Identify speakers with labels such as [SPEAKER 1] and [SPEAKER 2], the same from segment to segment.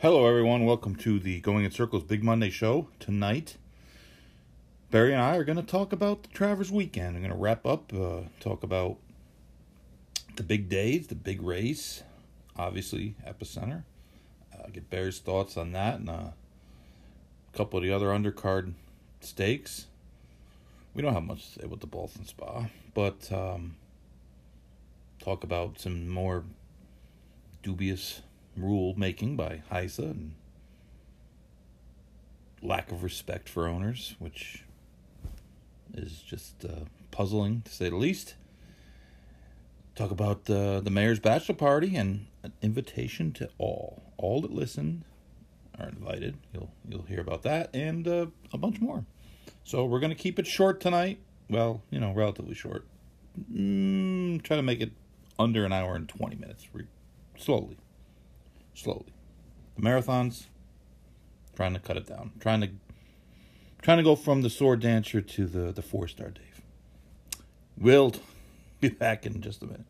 [SPEAKER 1] Hello, everyone. Welcome to the Going in Circles Big Monday show. Tonight, Barry and I are going to talk about the Travers weekend. I'm going to wrap up, uh, talk about the big days, the big race, obviously, Epicenter. Uh, get Barry's thoughts on that and uh, a couple of the other undercard stakes. We don't have much to say with the Ballston Spa, but um, talk about some more dubious rule making by HISA and lack of respect for owners, which is just uh, puzzling to say the least. Talk about uh, the mayor's bachelor party and an invitation to all. All that listen are invited. You'll you'll hear about that and uh, a bunch more. So we're gonna keep it short tonight. Well, you know, relatively short. Mm, try to make it under an hour and twenty minutes. Re- slowly slowly. The marathons, trying to cut it down, trying to trying to go from the sword dancer to the the Fourstardave. We'll be back in just a minute.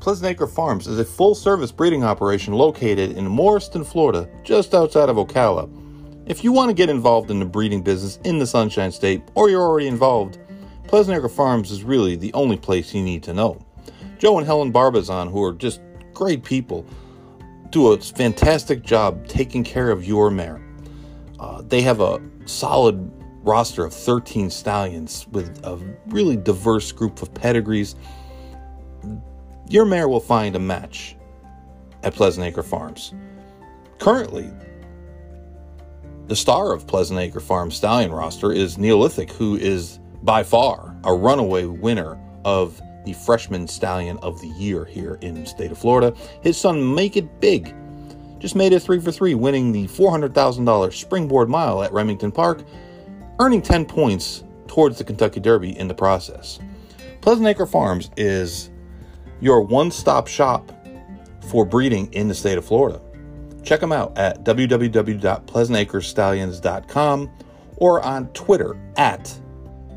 [SPEAKER 1] Pleasant Acre Farms is a full service breeding operation located in Morriston, Florida, just outside of Ocala. If you want to get involved in the breeding business in the Sunshine State, or you're already involved, Pleasant Acre Farms is really the only place you need to know. Joe and Helen Barbazon, who are just great people, do a fantastic job taking care of your mare. Uh, they have a solid roster of 13 stallions with a really diverse group of pedigrees. Your mare will find a match at Pleasant Acre Farms. Currently, the star of Pleasant Acre Farm stallion roster is Neolithic, who is by far a runaway winner of the freshman stallion of the year here in the state of Florida. His son, Make It Big, just made it three for three, winning the $400,000 springboard mile at Remington Park, earning 10 points towards the Kentucky Derby in the process. Pleasant Acre Farms is your one stop shop for breeding in the state of Florida. Check them out at www.pleasantacrestallions.com or on Twitter at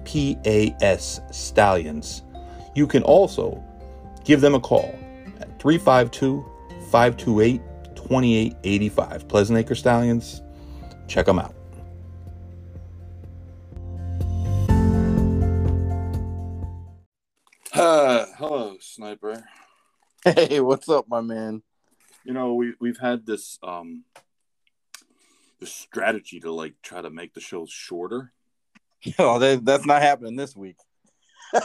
[SPEAKER 1] PAS Stallions. You can also give them a call at 352 528 2885. Pleasant Acre Stallions, check them out.
[SPEAKER 2] Uh, hello, Sniper.
[SPEAKER 3] Hey, what's up, my man?
[SPEAKER 2] You know, we we've had this um this strategy to like try to make the shows shorter.
[SPEAKER 3] Oh, that, that's not happening this week.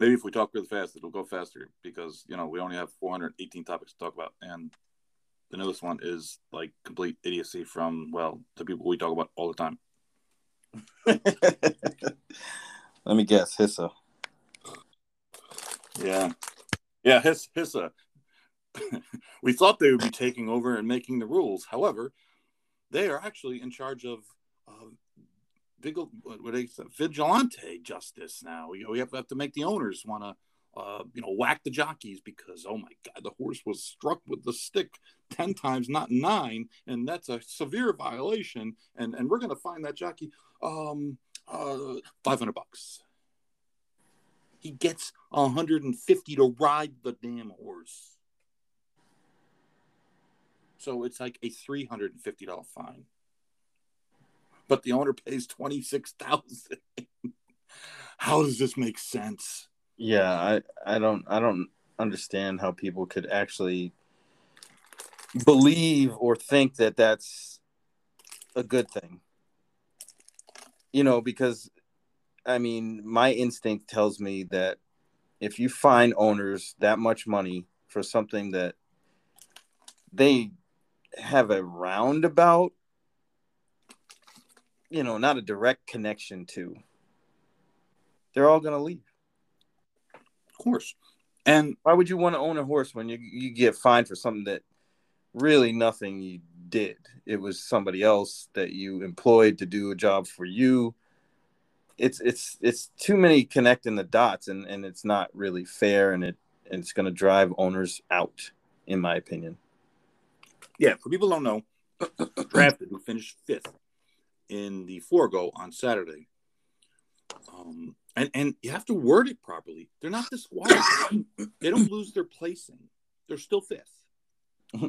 [SPEAKER 2] Maybe if we talk really fast, it'll go faster because you know we only have 418 topics to talk about, and the newest one is like complete idiocy from well the people we talk about all the time.
[SPEAKER 3] Let me guess, HISA.
[SPEAKER 2] Yeah, yeah, Hiss HISA. we thought they would be taking over and making the rules. However, they are actually in charge of vigil, they say, vigilante justice now. You know, we have, have to make the owners want to, uh, you know, whack the jockeys because, oh my God, the horse was struck with the stick 10 times, not nine. And that's a severe violation. And, and we're going to find that jockey um, uh, 500 bucks. He gets 150 to ride the damn horse. So it's like a $350 fine but the owner pays twenty six thousand. How does this make sense?
[SPEAKER 3] Yeah, I I don't I don't understand how people could actually believe or think that that's a good thing. You know, because I mean, my instinct tells me that if you find owners that much money for something that they have a roundabout you know, not a direct connection to, they're all going to leave.
[SPEAKER 2] Of course. And
[SPEAKER 3] why would you want to own a horse when you you get fined for something that really nothing you did? It was somebody else that you employed to do a job for you. It's it's it's too many connecting the dots, and and it's not really fair, and it and it's going to drive owners out, in my opinion.
[SPEAKER 2] Yeah, for people who don't know, drafted who finished fifth in the Forego on Saturday. Um,
[SPEAKER 1] and and you have to word it properly. They're not disqualified. they don't lose their placing. They're still fifth.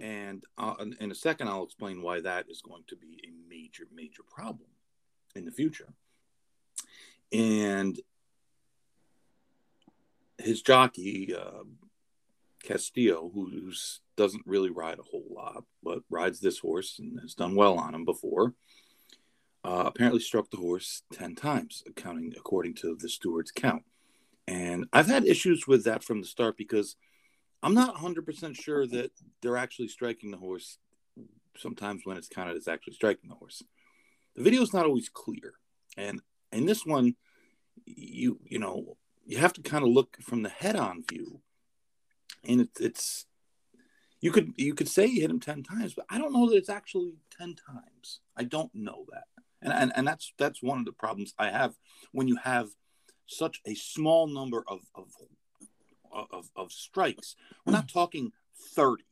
[SPEAKER 1] and uh, in a second, I'll explain why that is going to be a major, major problem in the future. And his jockey, uh, Castillo, who doesn't really ride a whole lot, but rides this horse and has done well on him before, uh, apparently struck the horse 10 times, according to the steward's count. And I've had issues with that from the start because I'm not 100% sure that they're actually striking the horse sometimes when it's counted as actually striking the horse. The video is not always clear. And in this one, you you know, you have to kind of look from the head-on view. And it, it's you could you could say you hit him 10 times, but I don't know that it's actually 10 times. I don't know that and, and and that's that's one of the problems I have when you have such a small number of of of, of strikes. We're not talking thirty,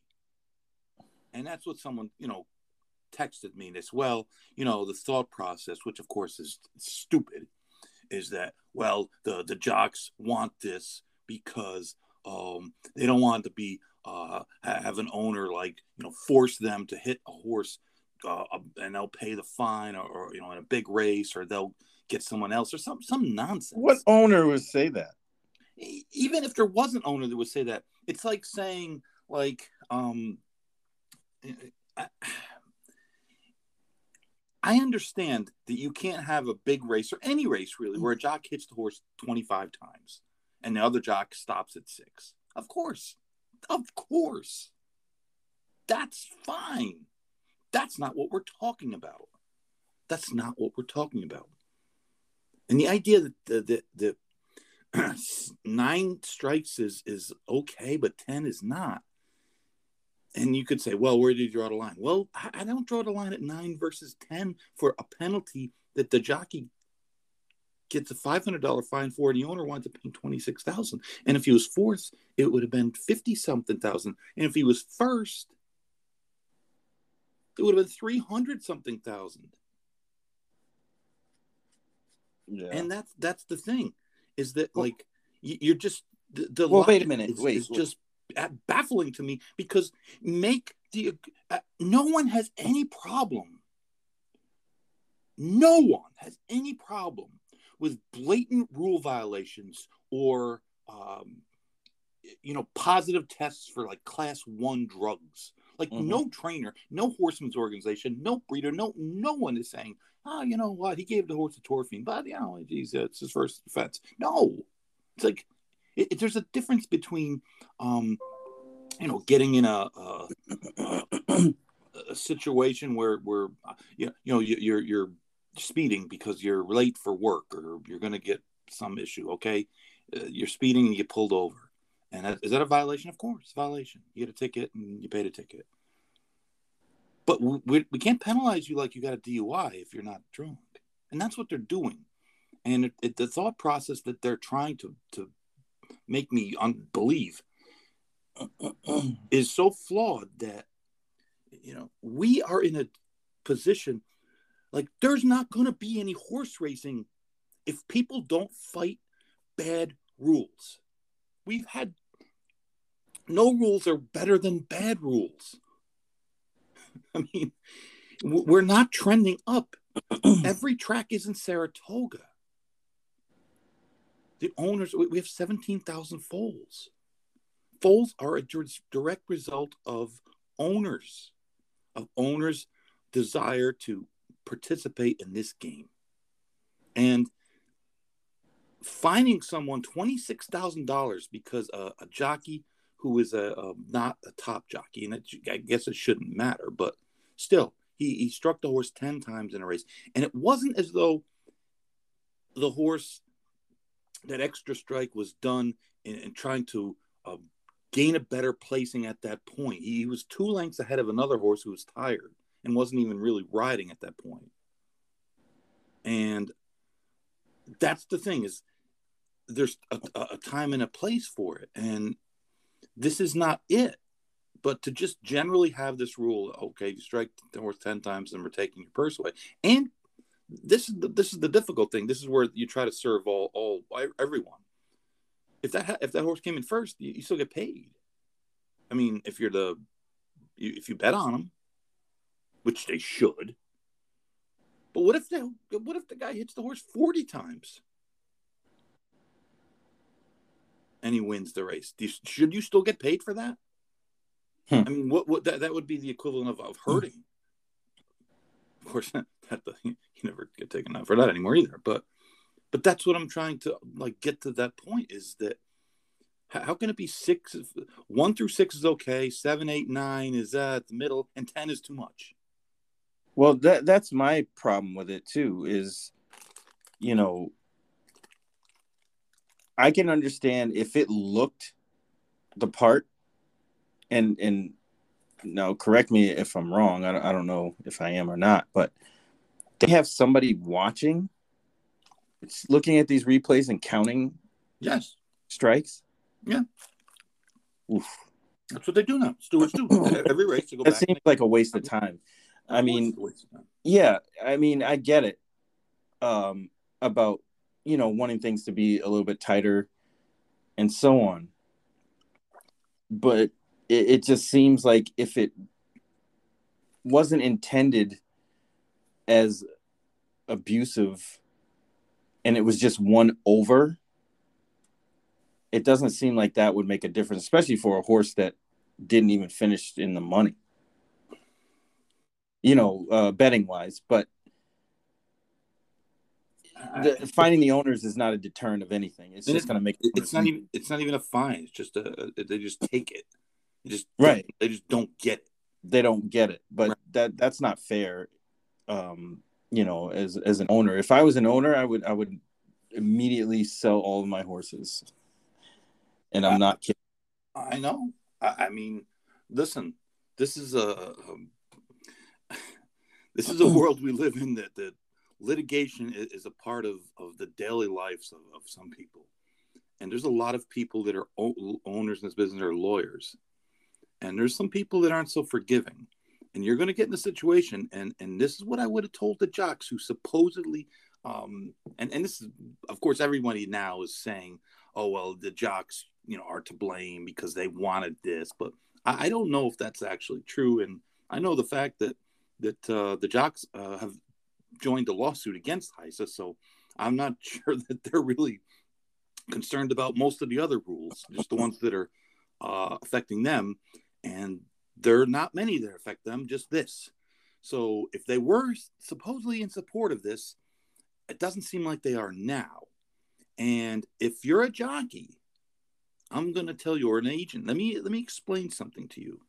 [SPEAKER 1] and that's what someone you know texted me this. Well, you know the thought process, which of course is stupid, is that well the the jocks want this because um, they don't want to be uh, have an owner like you know force them to hit a horse uh, and they'll pay the fine or, or, you know in a big race or they'll get someone else or some some nonsense.
[SPEAKER 3] What owner would say that?
[SPEAKER 1] Even if there was an owner that would say that it's like saying like um I, I understand that you can't have a big race or any race really where a jock hits the horse 25 times and the other jock stops at six. Of course. Of course. That's fine that's not what we're talking about. That's not what we're talking about. And the idea that the, the, the nine strikes is is okay, but ten is not. And you could say, well, where do you draw the line? Well, I, don't draw the line at nine versus ten for a penalty that the jockey gets a five hundred dollar fine for, and the owner wants to pay twenty six thousand. And if he was fourth, it would have been fifty something thousand. And if he was first, it would have been 300 something thousand. Yeah. And that's that's the thing is that well, like you're just the, the
[SPEAKER 3] well wait a minute
[SPEAKER 1] is,
[SPEAKER 3] wait
[SPEAKER 1] is just baffling to me because make the uh, no one has any problem no one has any problem with blatant rule violations or um, you know positive tests for like class one drugs like mm-hmm. no trainer, no horseman's organization, no breeder, no no one is saying, oh, you know what, he gave the horse etorphine, but you know, geez, it's his first defense. No, it's like it, it, there's a difference between, um, you know, getting in a, a, a situation where where you you know you're you're speeding because you're late for work or you're going to get some issue. Okay, uh, you're speeding and you pulled over and is that a violation? Of course, violation. You get a ticket and you paid a ticket. But we, we can't penalize you like you got a DUI if you're not drunk. And that's what they're doing. And it, it, the thought process that they're trying to, to make me unbelieve is so flawed that, you know, we are in a position like there's not going to be any horse racing if people don't fight bad rules. We've had no rules are better than bad rules. I mean, we're not trending up. Every track is in Saratoga. The owners, we have 17,000 foals. Foals are a direct result of owners, of owners' desire to participate in this game. And finding someone $26,000 because a, a jockey who is a, a not a top jockey, and it, I guess it shouldn't matter, but still, he, he struck the horse 10 times in a race. And it wasn't as though the horse, that extra strike was done in, in trying to uh, gain a better placing at that point. He, he was two lengths ahead of another horse who was tired and wasn't even really riding at that point. And that's the thing is there's a, a, time and a place for it. And this is not it. But to just generally have this rule, okay, you strike the horse 10 times and we're taking your purse away. And this is the, this is the difficult thing. This is where you try to serve all all everyone. If that if that horse came in first, you, you still get paid. I mean, if you're the if you bet on them, which they should. But what if they, what if the guy hits the horse forty times? And he wins the race. You, should you still get paid for that? Hmm. I mean, what what that, that would be the equivalent of, of hmm. hurting. Of course, that the, you never get taken out for that anymore either. But but that's what I'm trying to like get to that point is that how can it be six one through six is okay seven eight nine is at the middle and ten is too much
[SPEAKER 3] well that that's my problem with it too is you know I can understand if it looked the part, and and now correct me if I'm wrong. I don't, I don't know if I am or not, but they have somebody watching, it's looking at these replays and counting.
[SPEAKER 1] Yes.
[SPEAKER 3] Strikes.
[SPEAKER 1] Yeah. Oof. That's what they do now. Stewards do every race. To
[SPEAKER 3] go that seems like a waste of time. I mean, yeah, I mean, I get it um, about you know, wanting things to be a little bit tighter and so on. But it, it just seems like if it wasn't intended as abusive and it was just one over, it doesn't seem like that would make a difference, especially for a horse that didn't even finish in the money, you know, uh, betting wise. But the, finding the owners is not a deterrent of anything. It's just going to make
[SPEAKER 1] it. It's not even. It's not even a fine. It's just a. They just take it. They just
[SPEAKER 3] right.
[SPEAKER 1] They just don't get it.
[SPEAKER 3] They don't get it, but right. that that's not fair. Um, you know, as as an owner, if I was an owner, I would I would immediately sell all of my horses. And I'm I, not kidding.
[SPEAKER 1] I know. I, I, mean, listen, this is a. Um, this is a world we live in that that litigation is a part of, of the daily lives of, of some people. And there's a lot of people that are owners in this business are lawyers. And there's some people that aren't so forgiving. And you're going to get in a situation, and, and this is what I would have told the jocks who supposedly, um, and, and this is, of course, everybody now is saying, oh, well, the jocks, you know, are to blame because they wanted this. But I, I don't know if that's actually true. And I know the fact that that uh, the jocks uh, have joined a lawsuit against HISA, so I'm not sure that they're really concerned about most of the other rules, just the ones that are uh, affecting them. And there are not many that affect them, just this. So if they were supposedly in support of this, it doesn't seem like they are now. And if you're a jockey, I'm going to tell you, or an agent, let me let me explain something to you.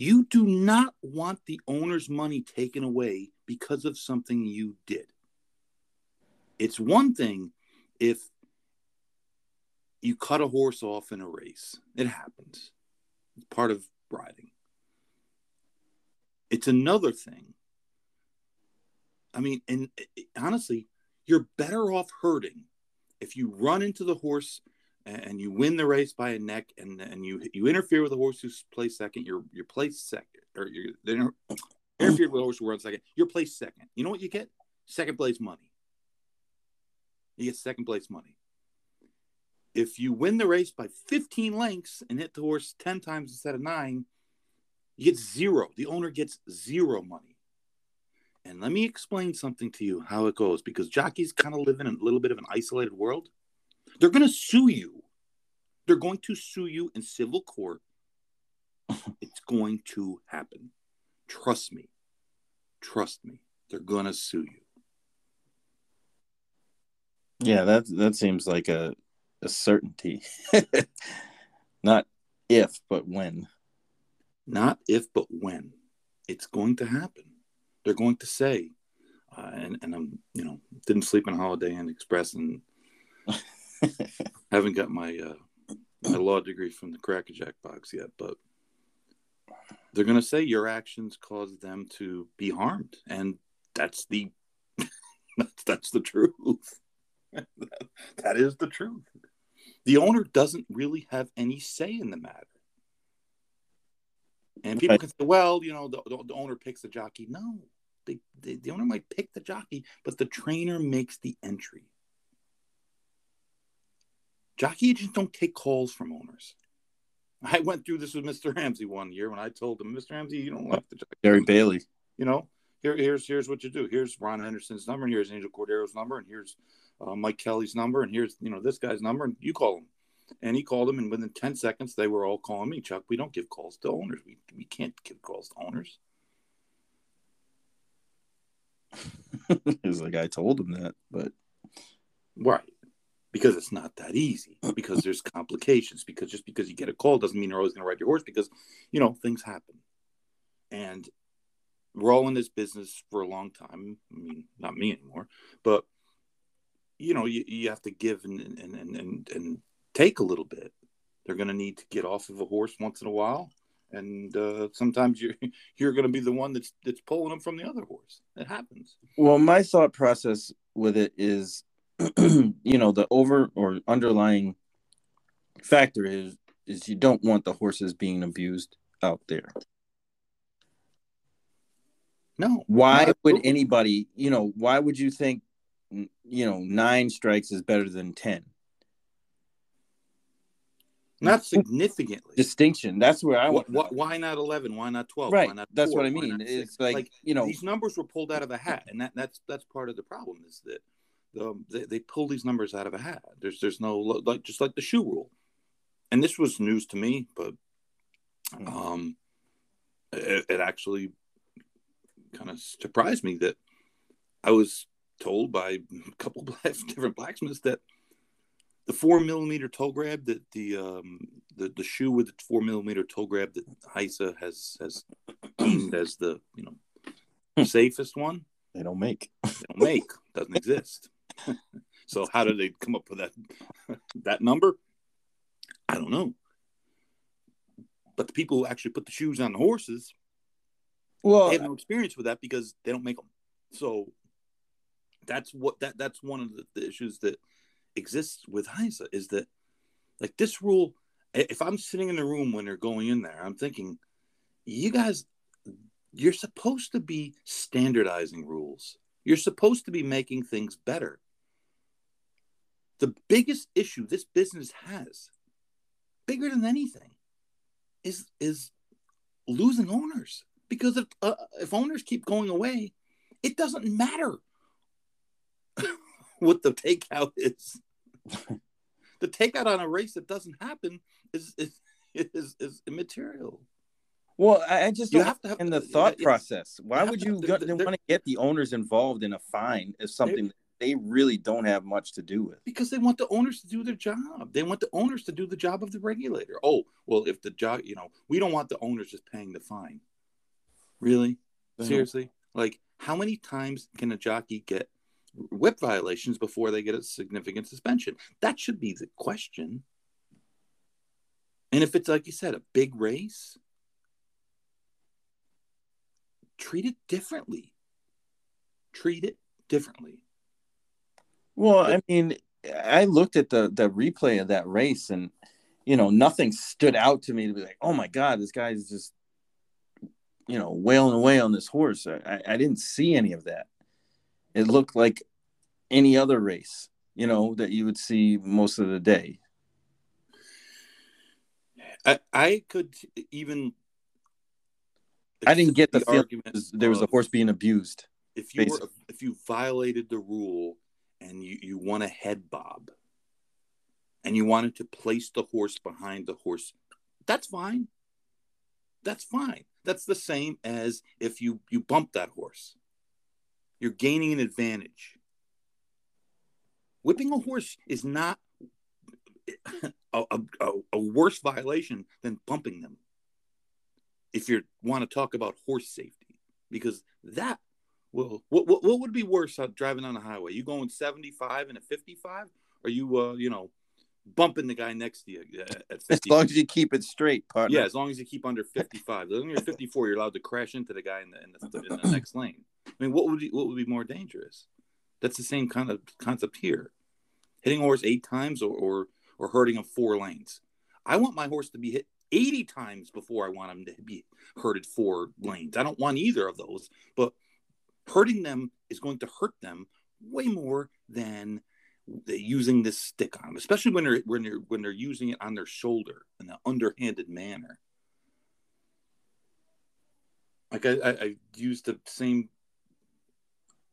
[SPEAKER 1] You do not want the owner's money taken away because of something you did. It's one thing if you cut a horse off in a race, it happens, it's part of riding. It's another thing. I mean, and eh, eh, honestly, you're better off hurting if you run into the horse and you win the race by a neck and and you you interfere with the horse who's placed second you're you're placed second or you're interfered with a horse who runs second you're placed second. You know what you get? Second place money. You get second place money. If you win the race by 15 lengths and hit the horse 10 times instead of nine you get zero. The owner gets zero money. And let me explain something to you how it goes because jockeys kind of live in a little bit of an isolated world they're going to sue you. They're going to sue you in civil court. it's going to happen. Trust me. Trust me. They're going to sue you.
[SPEAKER 3] Yeah, that that seems like a a certainty. Not if, but when.
[SPEAKER 1] Not if, but when. It's going to happen. They're going to say, uh, and, and I'm, you know, didn't sleep in Holiday Inn Express and haven't got my uh, my law degree from the Crackerjack box yet, but they're going to say your actions caused them to be harmed, and that's the that's, that's the truth. that, is the truth. The owner doesn't really have any say in the matter. And people can say, well, you know, the, the, the owner picks the jockey. No, they, they the owner might pick the jockey, but the trainer makes the entry. Jockey agents don't take calls from owners. I went through this with Mr. Ramsey one year when I told him, Mr. Ramsey, you don't like the jockey.
[SPEAKER 3] Jerry Bailey.
[SPEAKER 1] You know, here, here's here's what you do. Here's Ron Anderson's number, and here's Angel Cordero's number, and here's uh, Mike Kelly's number, and here's you know this guy's number, and you call him. And he called him, and within ten seconds, they were all calling me. Chuck, we don't give calls to owners. We we can't give calls to owners.
[SPEAKER 3] It's like I told him that, but
[SPEAKER 1] Right. Because it's not that easy. Because there's complications. Because just because you get a call doesn't mean you're always going to ride your horse. Because you know things happen, and we're all in this business for a long time. I mean, not me anymore, but you know, you, you have to give and and, and and and take a little bit. They're going to need to get off of a horse once in a while, and uh, sometimes you're you're going to be the one that's that's pulling them from the other horse. It happens.
[SPEAKER 3] well, my thought process with it is, you know, the over or underlying factor is is you don't want the horses being abused out there.
[SPEAKER 1] No,
[SPEAKER 3] Why would anybody, you know, why would you think, you know, nine strikes is better than ten?
[SPEAKER 1] not significantly?
[SPEAKER 3] Distinction. That's where I want.
[SPEAKER 1] why not 11 why not 12
[SPEAKER 3] right.
[SPEAKER 1] why not
[SPEAKER 3] That's
[SPEAKER 1] four?
[SPEAKER 3] what I mean. It's
[SPEAKER 1] six?
[SPEAKER 3] like, you know,
[SPEAKER 1] these numbers were pulled out of a hat and that that's that's part of the problem is that um, they, they pull these numbers out of a hat. There's there's no like just like the shoe rule. And this was news to me but um it, it actually kind of surprised me that i was told by a couple of different blacksmiths that the four millimeter toe grab that the um the, the shoe with the four millimeter toe grab that HISA has has deemed as the you know safest one
[SPEAKER 3] they don't make.
[SPEAKER 1] they don't make. Doesn't exist. so how did they come up with that that number? I don't know. But the people who actually put the shoes on the horses
[SPEAKER 3] Well,
[SPEAKER 1] have no experience with that because they don't make them. So that's what that that's one of the, the issues that exists with HISA is that like this rule. If I'm sitting in the room when they're going in there, I'm thinking, you guys, you're supposed to be standardizing rules. You're supposed to be making things better. The biggest issue this business has, bigger than anything, is is losing owners because if uh, if owners keep going away, it doesn't matter what the takeout is. the takeout on a race that doesn't happen is is is, is immaterial.
[SPEAKER 3] well, I just
[SPEAKER 1] You
[SPEAKER 3] don't
[SPEAKER 1] have to have
[SPEAKER 3] in the thought process. Why would you
[SPEAKER 1] have-
[SPEAKER 3] go,
[SPEAKER 1] they're-
[SPEAKER 3] want to get the owners involved in a fine as something they really don't have much to do with?
[SPEAKER 1] because they want the owners to do their job. They want the owners to do the job of the regulator. Oh, well, if the job, you know, we don't want the owners just paying the fine. Really? Seriously? Like, how many times can a jockey get whip violations before they get a significant suspension? That should be the question. And if it's like you said, a big race, treat it differently. Treat it differently.
[SPEAKER 3] Well, I mean, I looked at the the replay of that race, and you know, nothing stood out to me to be like, "Oh my god, this guy's just, you know, wailing away on this horse." I, I- didn't see any of that. It looked like any other race, you know, that you would see most of the day.
[SPEAKER 1] I, I could even.
[SPEAKER 3] I didn't get the, feeling
[SPEAKER 1] argument
[SPEAKER 3] there was a horse being abused.
[SPEAKER 1] if you were if you violated the rule and you you won a head bob and you wanted to place the horse behind the horse that's fine. That's fine. That's the same as if you you bump that horse. You're gaining an advantage. Whipping a horse is not a, a, a worse violation than bumping them. If you want to talk about horse safety because that well, what, what what would be worse driving on the highway? You going 75 and a 55? Or you uh, you know, bumping the guy next to you uh, at 50?
[SPEAKER 3] As long as you keep it straight, partner.
[SPEAKER 1] yeah, as long as you keep under 55. As long as you're 54, you're allowed to crash into the guy in the in the, in the next lane. I mean, what would be, what would be more dangerous? That's the same kind of concept here. Hitting a horse eight times or or, or hurting him four lanes. I want my horse to be hit 80 times before I want him to be hurted four lanes. I don't want either of those, but hurting them is going to hurt them way more than using this stick on them, especially when they're when they're when they're using it on their shoulder in an underhanded manner. Like I, I, I used the same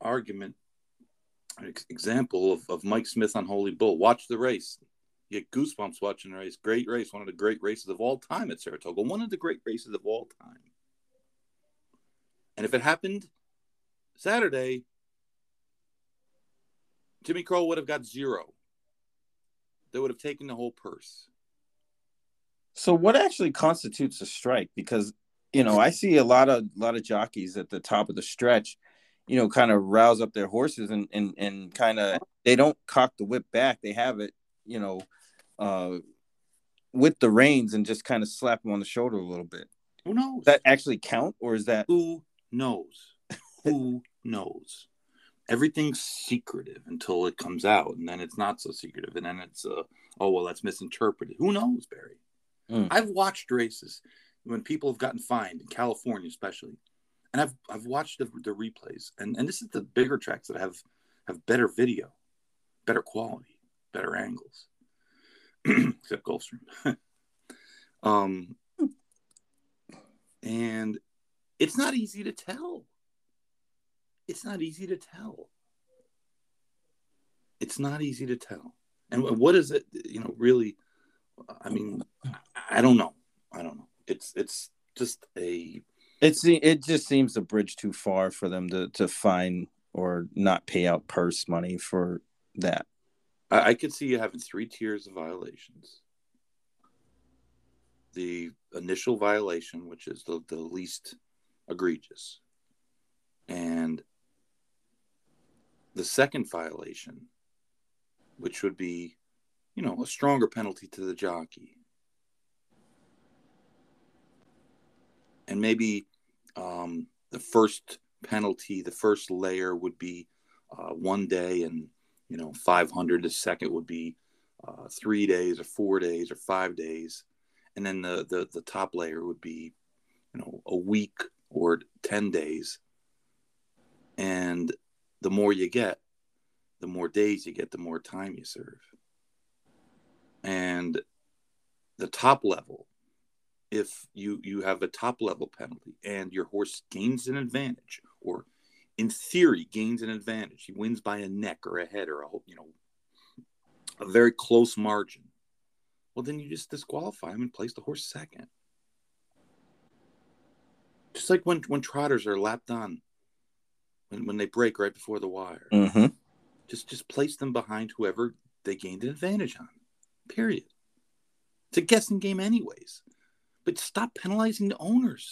[SPEAKER 1] argument example of, of Mike Smith on Holy Bull. Watch the race. You get goosebumps watching the race. Great race. One of the great races of all time at Saratoga. One of the great races of all time. And if it happened Saturday, Jimmy Croll would have got zero. They would have taken the whole purse.
[SPEAKER 3] So what actually constitutes a strike? Because you know, I see a lot of a lot of jockeys at the top of the stretch, you know, kind of rouse up their horses and and and kind of they don't cock the whip back. They have it, you know, uh, with the reins and just kind of slap them on the shoulder a little bit.
[SPEAKER 1] Who knows?
[SPEAKER 3] Does that actually count, or is that
[SPEAKER 1] who knows? Who knows? Everything's secretive until it comes out, and then it's not so secretive, and then it's uh, oh well, that's misinterpreted. Who knows, Barry? Mm. I've watched races when people have gotten fined in California, especially, and I've I've watched the, the replays, and and this is the bigger tracks that have have better video, better quality, better angles, except Gulfstream. um, and it's not easy to tell. It's not easy to tell. It's not easy to tell. And what is it, you know, really? I mean, I don't know. I don't know. It's it's just a.
[SPEAKER 3] It's it just seems a bridge too far for them to to find or not pay out purse money for that.
[SPEAKER 1] I, I could see you having three tiers of violations. The initial violation, which is the, the least egregious, and the second violation, which would be, you know, a stronger penalty to the jockey. And maybe um, the first penalty, the first layer would be uh, one day and, you know, 500. The second would be uh, three days or four days or five days. And then the, the, the top layer would be, you know, a week or 10 days. And the more you get, the more days you get, the more time you serve. And the top level, if you you have a top level penalty and your horse gains an advantage, or in theory gains an advantage, he wins by a neck or a head or a you know a very close margin. Well, then you just disqualify him and place the horse second. Just like when when trotters are lapped on when, they break right before the wire.
[SPEAKER 3] Mm-hmm.
[SPEAKER 1] Just just place them behind whoever they gained an advantage on. Period. It's a guessing game, anyways. But stop penalizing the owners.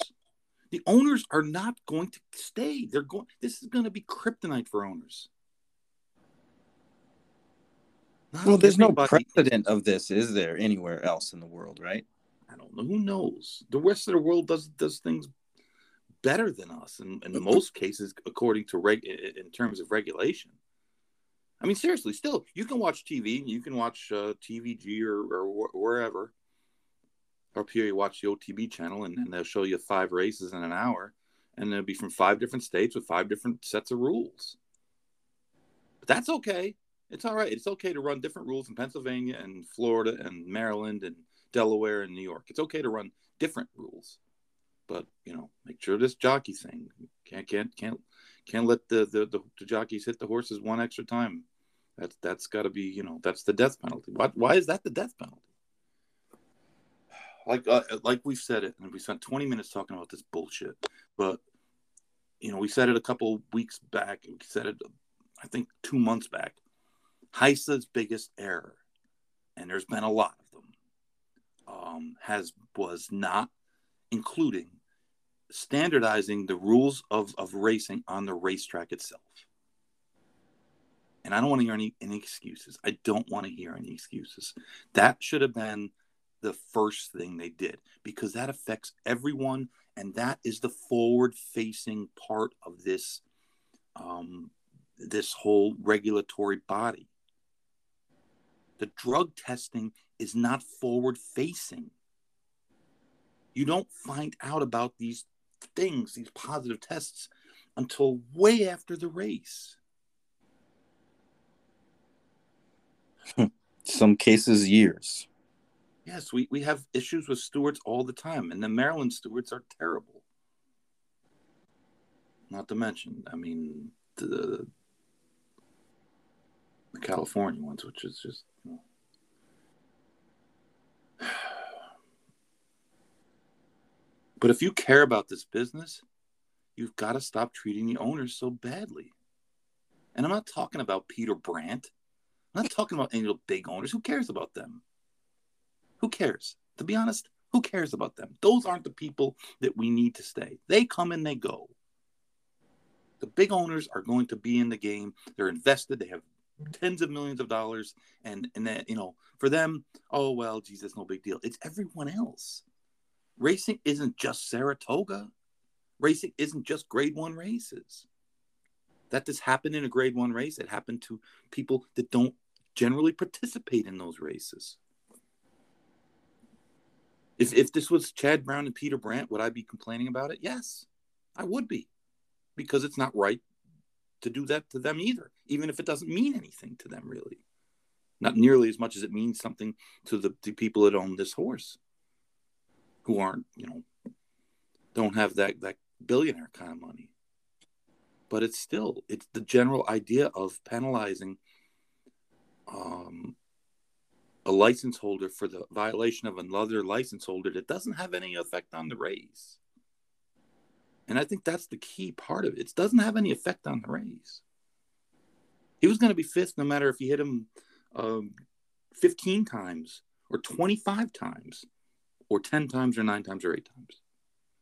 [SPEAKER 1] The owners are not going to stay. They're going. This is going to be kryptonite for owners.
[SPEAKER 3] Not well, there's no precedent of this, is there, anywhere else in the world, right?
[SPEAKER 1] I don't know. Who knows? The rest of the world does does things better than us in, in most cases, according to reg in terms of regulation. I mean, seriously, still, you can watch TV, you can watch uh, TVG or, or wh- wherever. Up here, you watch the OTB channel, and, and they'll show you five races in an hour, and they'll be from five different states with five different sets of rules. But that's okay. It's all right. It's okay to run different rules in Pennsylvania and Florida and Maryland and Delaware and New York. It's okay to run different rules but you know, make sure this jockey thing can't can't can't can't let the the, the, the jockeys hit the horses one extra time. That's that's got to be you know that's the death penalty. Why why is that the death penalty? Like uh, like we've said it, and we spent 20 minutes talking about this bullshit. But you know, we said it a couple weeks back. We said it, I think, two months back. HISA's biggest error, and there's been a lot of them, um, has was not including standardizing the rules of, of racing on the racetrack itself. And I don't want to hear any, any excuses. I don't want to hear any excuses. That should have been the first thing they did because that affects everyone. And that is the forward facing part of this um, this whole regulatory body. The drug testing is not forward facing you don't find out about these things, these positive tests, until way after the race. Hmm.
[SPEAKER 3] Some cases, years.
[SPEAKER 1] Yes, we, we have issues with stewards all the time, and the Maryland stewards are terrible. Not to mention, I mean, the, the California ones, which is just. You know. But if you care about this business, you've got to stop treating the owners so badly. And I'm not talking about Peter Brant. I'm not talking about any of the big owners. Who cares about them? Who cares? To be honest, who cares about them? Those aren't the people that we need to stay. They come and they go. The big owners are going to be in the game. They're invested. They have tens of millions of dollars, and and that you know for them, oh well, Jesus, no big deal. It's everyone else. Racing isn't just Saratoga. Racing isn't just grade one races. That this happened in a grade one race. It happened to people that don't generally participate in those races. If, if this was Chad Brown and Peter Brant, would I be complaining about it? Yes, I would be, because it's not right to do that to them either, even if it doesn't mean anything to them, really. Not nearly as much as it means something to the, the people that own this horse who aren't, you know, don't have that that billionaire kind of money. But it's still it's the general idea of penalizing um, a license holder for the violation of another license holder that doesn't have any effect on the race. And I think that's the key part of it. It doesn't have any effect on the race. He was going to be fifth no matter if he hit him um, 15 times or 25 times or 10 times or nine times or eight times.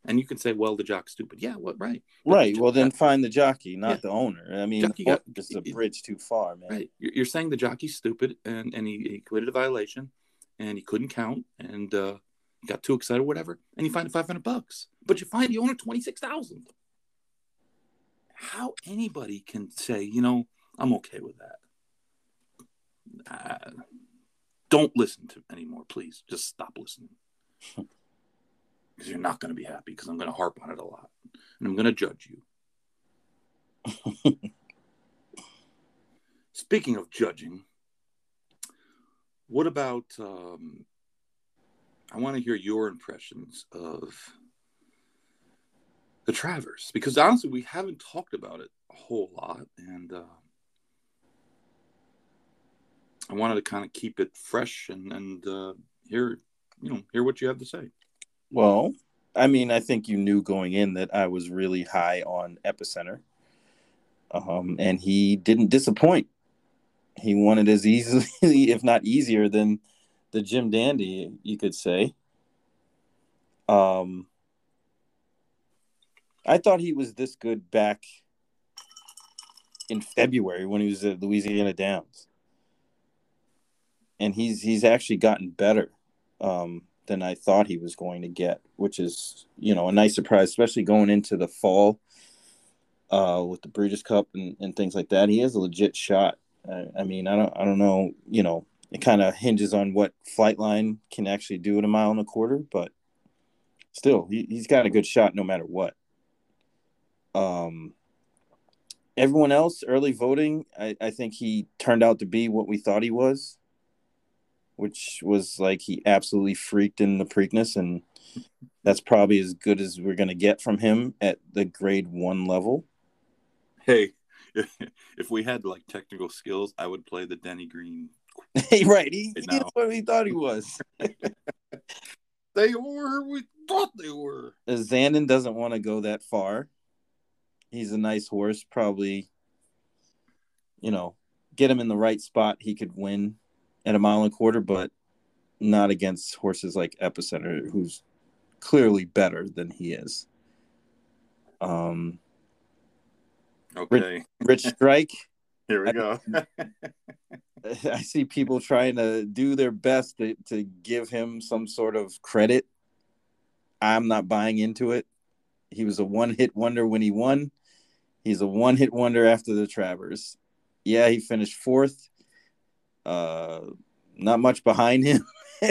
[SPEAKER 1] And you can say, well, the jock's stupid. Yeah, what, right.
[SPEAKER 3] But right. The well, then find the jockey, not yeah. the owner. I mean, jockey got, this is a bridge too far, man.
[SPEAKER 1] Right. You're saying the jockey's stupid and, and he, he committed a violation and he couldn't count and uh, got too excited or whatever. And you find 500 bucks, but you find the owner 26,000. How anybody can say, you know, I'm okay with that. Uh, don't listen to anymore, please. Just stop listening because you're not going to be happy because I'm going to harp on it a lot and I'm going to judge you. Speaking of judging, what about? Um, I want to hear your impressions of the Travers because honestly, we haven't talked about it a whole lot, and uh, I wanted to kind of keep it fresh and and uh, hear you know hear what you have to say.
[SPEAKER 3] Well, I mean, I think you knew going in that I was really high on Epicenter, um, and he didn't disappoint. He won it as easily, if not easier, than the Jim Dandy, you could say. Um, I thought he was this good back in February when he was at Louisiana Downs, and he's he's actually gotten better um, than I thought he was going to get, which is you know a nice surprise, especially going into the fall uh, with the Breeders' Cup and, and things like that. He has a legit shot. I, I mean, I don't I don't know, you know, it kind of hinges on what Flightline can actually do at a mile and a quarter, but still, he, he's got a good shot no matter what. Um, everyone else, early voting, I, I think he turned out to be what we thought he was which was like he absolutely freaked in the Preakness, and that's probably as good as we're gonna get from him at the grade one level.
[SPEAKER 1] Hey, if we had like technical skills, I would play the Denny Green.
[SPEAKER 3] Hey right, he, he what he thought he was.
[SPEAKER 1] they were we thought they were.
[SPEAKER 3] Uh, Zandon doesn't want to go that far. He's a nice horse, probably. You know, get him in the right spot, he could win at a mile and a quarter, but not against horses like Epicenter, who's clearly better than he is. Um,
[SPEAKER 1] okay.
[SPEAKER 3] Rich, Rich Strike.
[SPEAKER 1] Here we I, go.
[SPEAKER 3] I see people trying to do their best to, to give him some sort of credit. I'm not buying into it. He was a one hit wonder when he won. He's a one hit wonder after the Travers. Yeah, he finished fourth uh, not much behind him.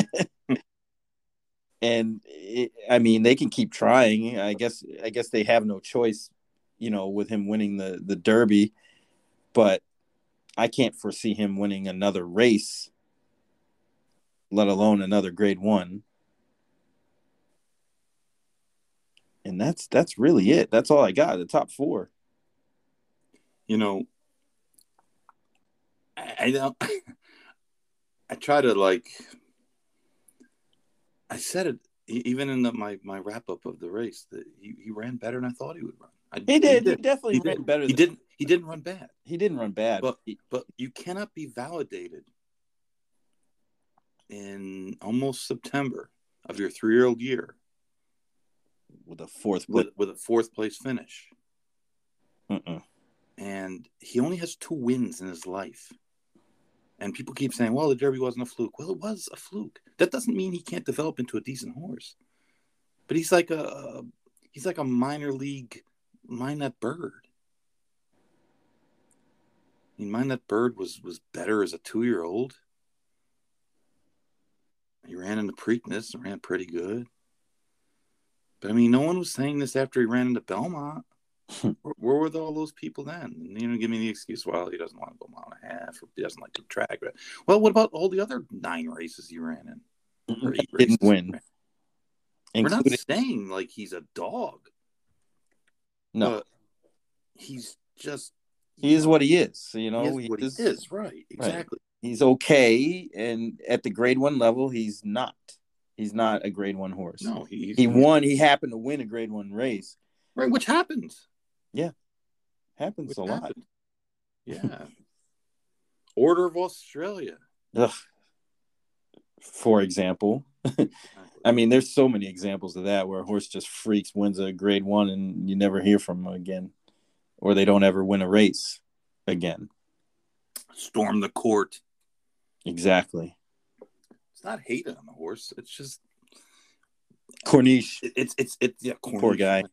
[SPEAKER 3] and it, I mean, they can keep trying. I guess I guess they have no choice. you know, with him winning the the Derby, but I can't foresee him winning another race, let alone another Grade One. And that's that's really it. That's all I got. The top four.
[SPEAKER 1] You know, I, don't. I try to like. I said it even in the, my my wrap up of the race that he, he ran better than I thought he would run. I,
[SPEAKER 3] He did. He, definitely
[SPEAKER 1] He
[SPEAKER 3] ran
[SPEAKER 1] did.
[SPEAKER 3] better.
[SPEAKER 1] He didn't. He didn't run bad.
[SPEAKER 3] He didn't run bad.
[SPEAKER 1] But
[SPEAKER 3] He-
[SPEAKER 1] but you cannot be validated in almost September of your three year old year
[SPEAKER 3] with a fourth
[SPEAKER 1] with with a fourth place finish,
[SPEAKER 3] Mm-mm.
[SPEAKER 1] and he only has two wins in his life. And people keep saying, "Well, the Derby wasn't a fluke." Well, it was a fluke. That doesn't mean he can't develop into a decent horse. But he's like a he's like a minor league Mine That Bird. I mean, Mine That Bird was was better as a two year old. He ran into Preakness and ran pretty good. But I mean, no one was saying this after he ran into Belmont. Where, were all those people then? And, you know, give me the excuse, well, he doesn't want to go a mile and a half, or he doesn't like to track. But, well, what about all the other nine races he ran in? Or eight
[SPEAKER 3] Didn't
[SPEAKER 1] he
[SPEAKER 3] win.
[SPEAKER 1] We're not saying like he's a dog.
[SPEAKER 3] no,
[SPEAKER 1] he's just
[SPEAKER 3] he is what he is. You
[SPEAKER 1] he
[SPEAKER 3] know,
[SPEAKER 1] is what he is. Right, exactly.
[SPEAKER 3] He's okay, and at the Grade One level, he's not. He's not a Grade One horse.
[SPEAKER 1] No, he
[SPEAKER 3] He won. He happened to win a Grade One race.
[SPEAKER 1] right, which happens.
[SPEAKER 3] Happens
[SPEAKER 1] Which
[SPEAKER 3] a lot.
[SPEAKER 1] Yeah. Order of Australia.
[SPEAKER 3] Ugh. For example, I mean, there's so many examples of that where a horse just freaks, wins a Grade One, and you never hear from them again, or they don't ever win a race again.
[SPEAKER 1] storm the court.
[SPEAKER 3] Exactly.
[SPEAKER 1] It's not hating on the horse. It's just
[SPEAKER 3] Corniche.
[SPEAKER 1] it's it's it's yeah.
[SPEAKER 3] Poor guy.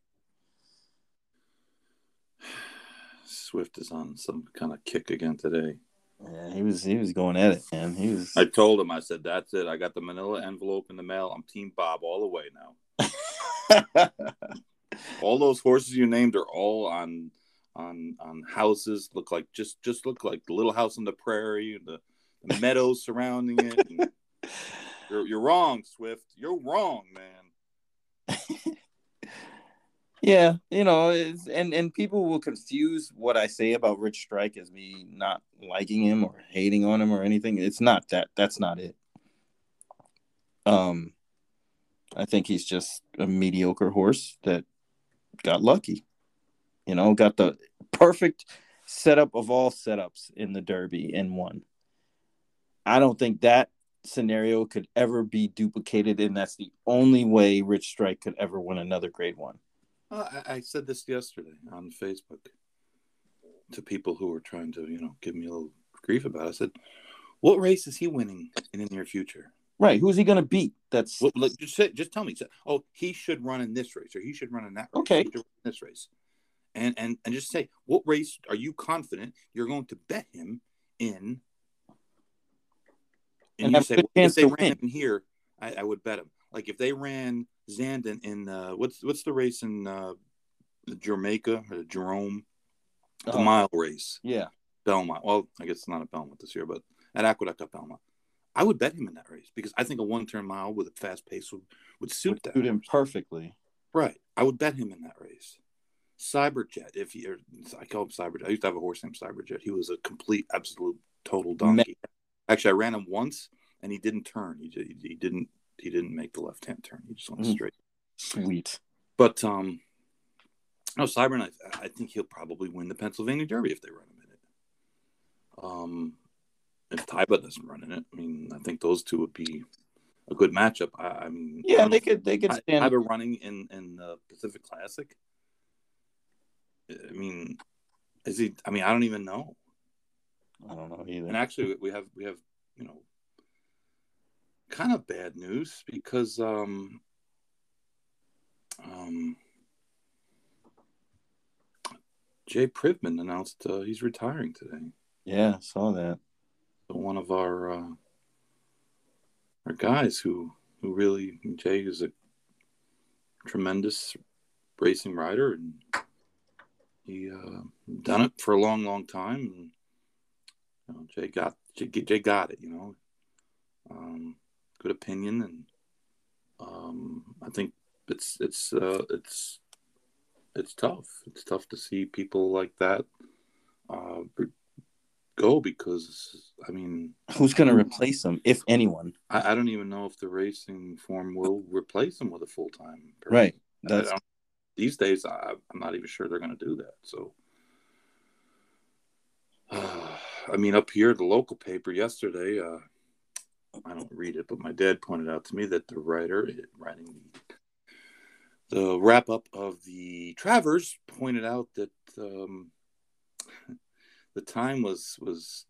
[SPEAKER 1] Swift is on some kind of kick again today.
[SPEAKER 3] Yeah, he was he was going at it, man. He was.
[SPEAKER 1] I told him, I said, "That's it. I got the Manila envelope in the mail. I'm Team Bob all the way now. All those horses you named are all on on on houses. Look like just just look like the little house on the prairie, the, the meadows surrounding it. You're you're wrong, Swift. You're wrong, man.
[SPEAKER 3] yeah, you know, and and people will confuse what I say about Rich Strike as me not liking him or hating on him or anything. It's not that. That's not it. Um, I think he's just a mediocre horse that got lucky. You know, got the perfect setup of all setups in the Derby and won. I don't think that scenario could ever be duplicated, and that's the only way Rich Strike could ever win another Grade One.
[SPEAKER 1] I, I said this yesterday on Facebook to people who were trying to, you know, give me a little grief about. it. I said, "What race is he winning in the near future?
[SPEAKER 3] Right? Who's he going to beat? That's
[SPEAKER 1] What, like, just say, just tell me. Say, oh, he should run in this race, or he should run in that. Race,
[SPEAKER 3] Okay.
[SPEAKER 1] he run in this race, and and and just say what race are you confident you're going to bet him in?
[SPEAKER 3] And
[SPEAKER 1] you
[SPEAKER 3] have
[SPEAKER 1] say well, if they ran
[SPEAKER 3] win.
[SPEAKER 1] him in here, I, I would bet him. Like if they ran Zandon in uh, what's what's the race in uh, Jamaica or Jerome, the
[SPEAKER 3] Uh,
[SPEAKER 1] mile race.
[SPEAKER 3] yeah.
[SPEAKER 1] Belmont. Well, I guess it's not at Belmont this year, but at Aqueduct at Belmont. I would bet him in that race because I think a one turn mile with a fast pace would, would suit
[SPEAKER 3] Would
[SPEAKER 1] that.
[SPEAKER 3] suit him perfectly.
[SPEAKER 1] Right. I would bet him in that race. Cyberjet, if you I call him Cyberjet. I used to have a horse named Cyberjet. He was a complete, absolute, total donkey. Actually, I ran him once and he didn't turn. He, he, he didn't he didn't make the left hand turn. He just went
[SPEAKER 3] Mm.
[SPEAKER 1] straight.
[SPEAKER 3] Sweet.
[SPEAKER 1] But um no, Cyber, I, I think he'll probably win the Pennsylvania Derby if they run him in it. Um, if Taiba doesn't run in it, I mean, I think those two would be a good matchup. I, I mean,
[SPEAKER 3] Yeah,
[SPEAKER 1] don't
[SPEAKER 3] they could they could stand.
[SPEAKER 1] Taiba running in in the Pacific Classic. I mean, is he? I mean, I don't even know.
[SPEAKER 3] I don't know either.
[SPEAKER 1] And actually, we have we have you know kind of bad news because um um Jay Privman announced uh, he's retiring today.
[SPEAKER 3] yeah, saw that.
[SPEAKER 1] So one of our uh, our guys who who really Jay is a tremendous racing rider and he uh, done it for a long, long time. And, you know, Jay got Jay, Jay got it. You know, um, good opinion, and um, I think it's it's uh, it's it's tough. It's tough to see people like that uh, go because I mean,
[SPEAKER 3] who's going to replace them if anyone?
[SPEAKER 1] I, I, don't even know if the racing form will replace them with a full time.
[SPEAKER 3] Right. That's
[SPEAKER 1] these days. I, am not even sure they're going to do that. So, uh, I mean, up here, the local paper yesterday. Uh, I don't read it, but my dad pointed out to me that the writer writing the the wrap up of the Travers pointed out that um, the time was was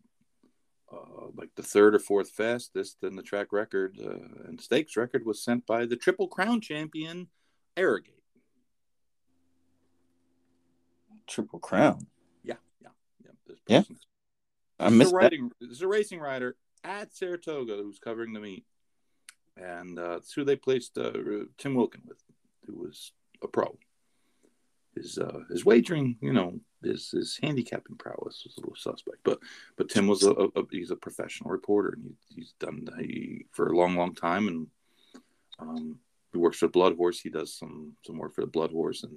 [SPEAKER 1] uh, like the third or fourth fastest, and the track record uh, and stakes record was sent by the Triple Crown champion Arrogate.
[SPEAKER 3] Triple Crown.
[SPEAKER 1] Yeah, yeah, yeah.
[SPEAKER 3] This yeah. I missed
[SPEAKER 1] writing. There's a racing rider at Saratoga who's covering the meet, and uh, it's who they placed uh, Tim Wilkin with who was a pro. His uh, his wagering, you know, his his handicapping prowess was a little suspect, but but Tim was a, a he's a professional reporter and he, he's done he for a long long time and um, he works for Blood Horse. He does some some work for the Blood Horse and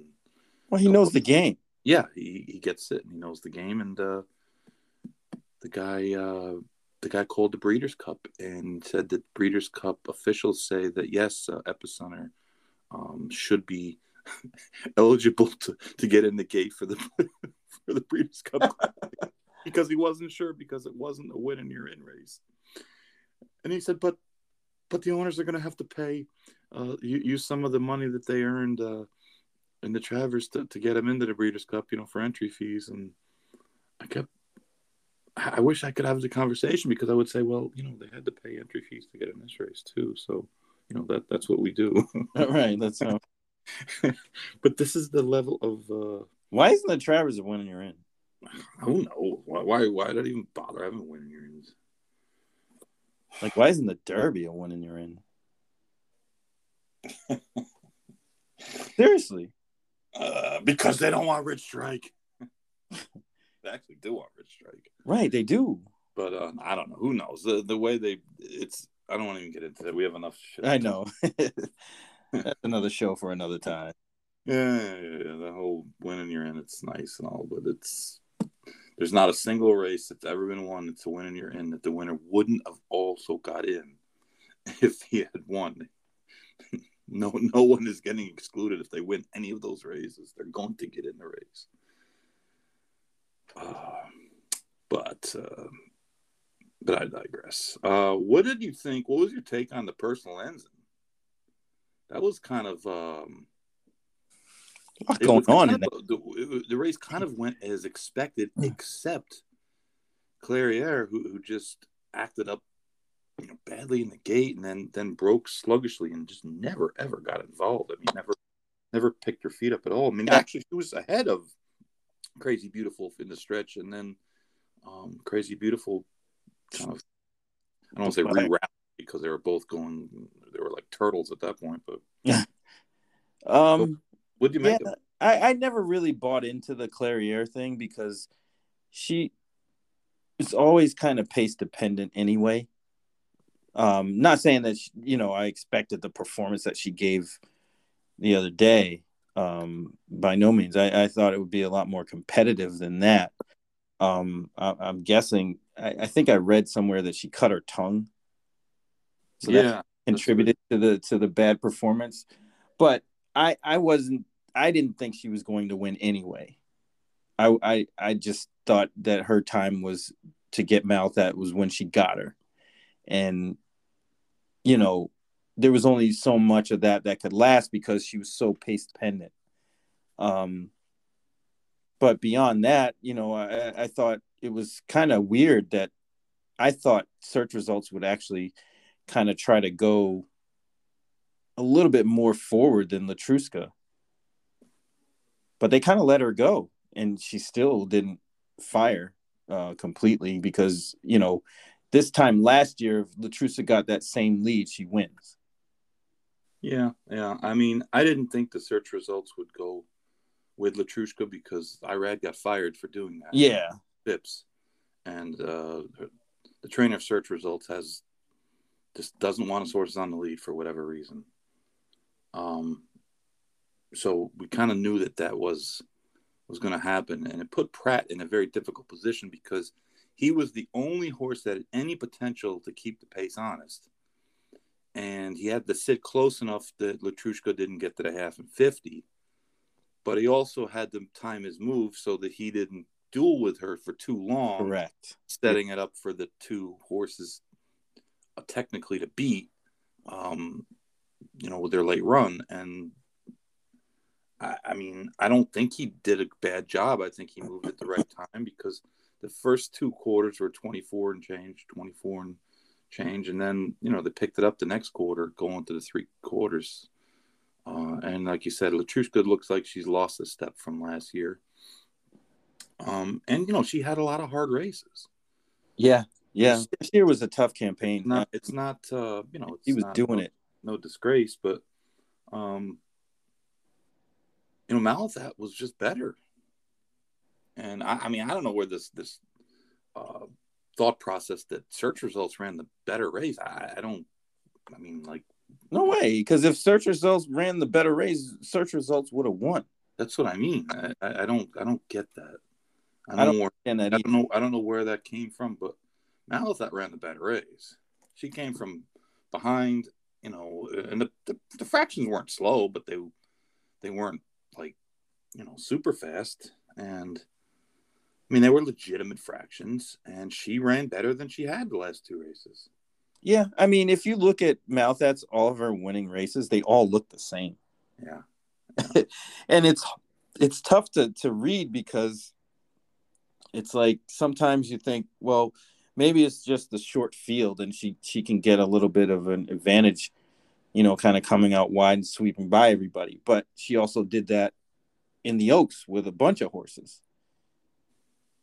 [SPEAKER 3] well, he knows the game.
[SPEAKER 1] Yeah, he he gets it and he knows the game and uh, the guy uh, the guy called the Breeders' Cup and said that Breeders' Cup officials say that yes, uh, Epicenter um, should be eligible to, to get in the gate for the for the Breeders' Cup because he wasn't sure because it wasn't a win and you're in race. And he said, but but the owners are going to have to pay uh, use some of the money that they earned uh, in the Travers to, to get him into the Breeders' Cup, you know, for entry fees. And I kept I wish I could have the conversation because I would say, well, you know, they had to pay entry fees to get in this race too. So you know that that's what we do.
[SPEAKER 3] right. That's how.
[SPEAKER 1] but this is the level of. uh
[SPEAKER 3] Why isn't the Travers a winning you're in?
[SPEAKER 1] Who knows? Why? Why? Why did I even bother having winning you're in?
[SPEAKER 3] Like, why isn't the Derby a winning you're in? Seriously.
[SPEAKER 1] Uh, because they don't want Rich Strike. They actually do want Rich Strike.
[SPEAKER 3] Right, they do.
[SPEAKER 1] But uh, I don't know. Who knows? The the way they it's I don't want to even get into that. We have enough shit.
[SPEAKER 3] I know. That's another show for another time.
[SPEAKER 1] Yeah, yeah, yeah, the whole winning you're in, it's nice and all, but it's there's not a single race that's ever been won that's a winning you're in that the winner wouldn't have also got in if he had won. no, no one is getting excluded if they win any of those races. They're going to get in the race. Uh, but uh, but I digress. Uh, what did you think? What was your take on the personal Ensign? That was kind of um,
[SPEAKER 3] what's going on.
[SPEAKER 1] Of, the, the, race kind of went as expected, hmm. except Clairiere, who, who just acted up, you know, badly in the gate, and then then broke sluggishly, and just never ever got involved. I mean, never never picked her feet up at all. I mean, actually, she was ahead of Crazy Beautiful in the stretch, and then um, Crazy Beautiful kind of I don't want to say rewrap because they were both going they were like turtles at that point, but
[SPEAKER 3] yeah. um
[SPEAKER 1] what do you make yeah,
[SPEAKER 3] I, I never really bought into the Clairiere thing because she is always kind of pace dependent anyway. Um, not saying that she, you know I expected the performance that she gave the other day. Um, by no means. I, I thought it would be a lot more competitive than that. Um, I, am guessing I, I, think I read somewhere that she cut her tongue. So yeah, that contributed to the to the bad performance. But I I wasn't I didn't think she was going to win anyway. I I I just thought that her time was to get mouth that was when she got her. And you know, there was only so much of that that could last because she was so pace dependent. Um but beyond that, you know, I, I thought it was kind of weird that I thought search results would actually kind of try to go a little bit more forward than Letruska. But they kind of let her go and she still didn't fire uh, completely because, you know, this time last year, if Letruska got that same lead, she wins.
[SPEAKER 1] Yeah, yeah. I mean, I didn't think the search results would go with Letruska because Irad got fired for doing that.
[SPEAKER 3] Yeah.
[SPEAKER 1] Tips, and uh, the trainer of search results has just doesn't want his horses on the lead for whatever reason. Um, so we kind of knew that that was was going to happen, and it put Prat in a very difficult position because he was the only horse that had any potential to keep the pace honest, and he had to sit close enough that Letruska didn't get to the half and fifty, but he also had to time his move so that he didn't duel with her for too long,
[SPEAKER 3] Correct.
[SPEAKER 1] setting it up for the two horses uh, technically to beat, um, you know, with their late run. And I, I mean, I don't think he did a bad job. I think he moved at the right time because the first two quarters were 24 and change, 24 and change. And then, you know, they picked it up the next quarter going to the three quarters. Uh, and like you said, Letruska looks like she's lost a step from last year. Um, and you know, she had a lot of hard races.
[SPEAKER 3] Yeah. Yeah. This year was a tough campaign.
[SPEAKER 1] It's not, it's not, uh, you know, it's
[SPEAKER 3] he was
[SPEAKER 1] not-
[SPEAKER 3] doing it.
[SPEAKER 1] no disgrace, but um, you know, Malathaat was just better. And I, I mean, I don't know where this this thought process that search results ran the better race. I, I don't. I mean, like
[SPEAKER 3] No way. Because if search results ran the better race, search results would have won.
[SPEAKER 1] that's what I mean. I, I, don't. I don't get that. I
[SPEAKER 3] I
[SPEAKER 1] don't,
[SPEAKER 3] don't
[SPEAKER 1] where.
[SPEAKER 3] That
[SPEAKER 1] I don't know. I don't know where that came from, but Malathaat ran the better race. She came from behind, you know, and the, the, the fractions weren't slow, but they they weren't like you know super fast. And I mean, they were legitimate fractions, and she ran better than she had the last two races.
[SPEAKER 3] Yeah, I mean, if you look at Malathaat's all of her winning races, they all look the same,
[SPEAKER 1] Yeah,
[SPEAKER 3] and it's it's tough to to read because it's like sometimes you think, well, maybe it's just the short field, and she she can get a little bit of an advantage, you know, kind of coming out wide and sweeping by everybody. But she also did that in the Oaks with a bunch of horses,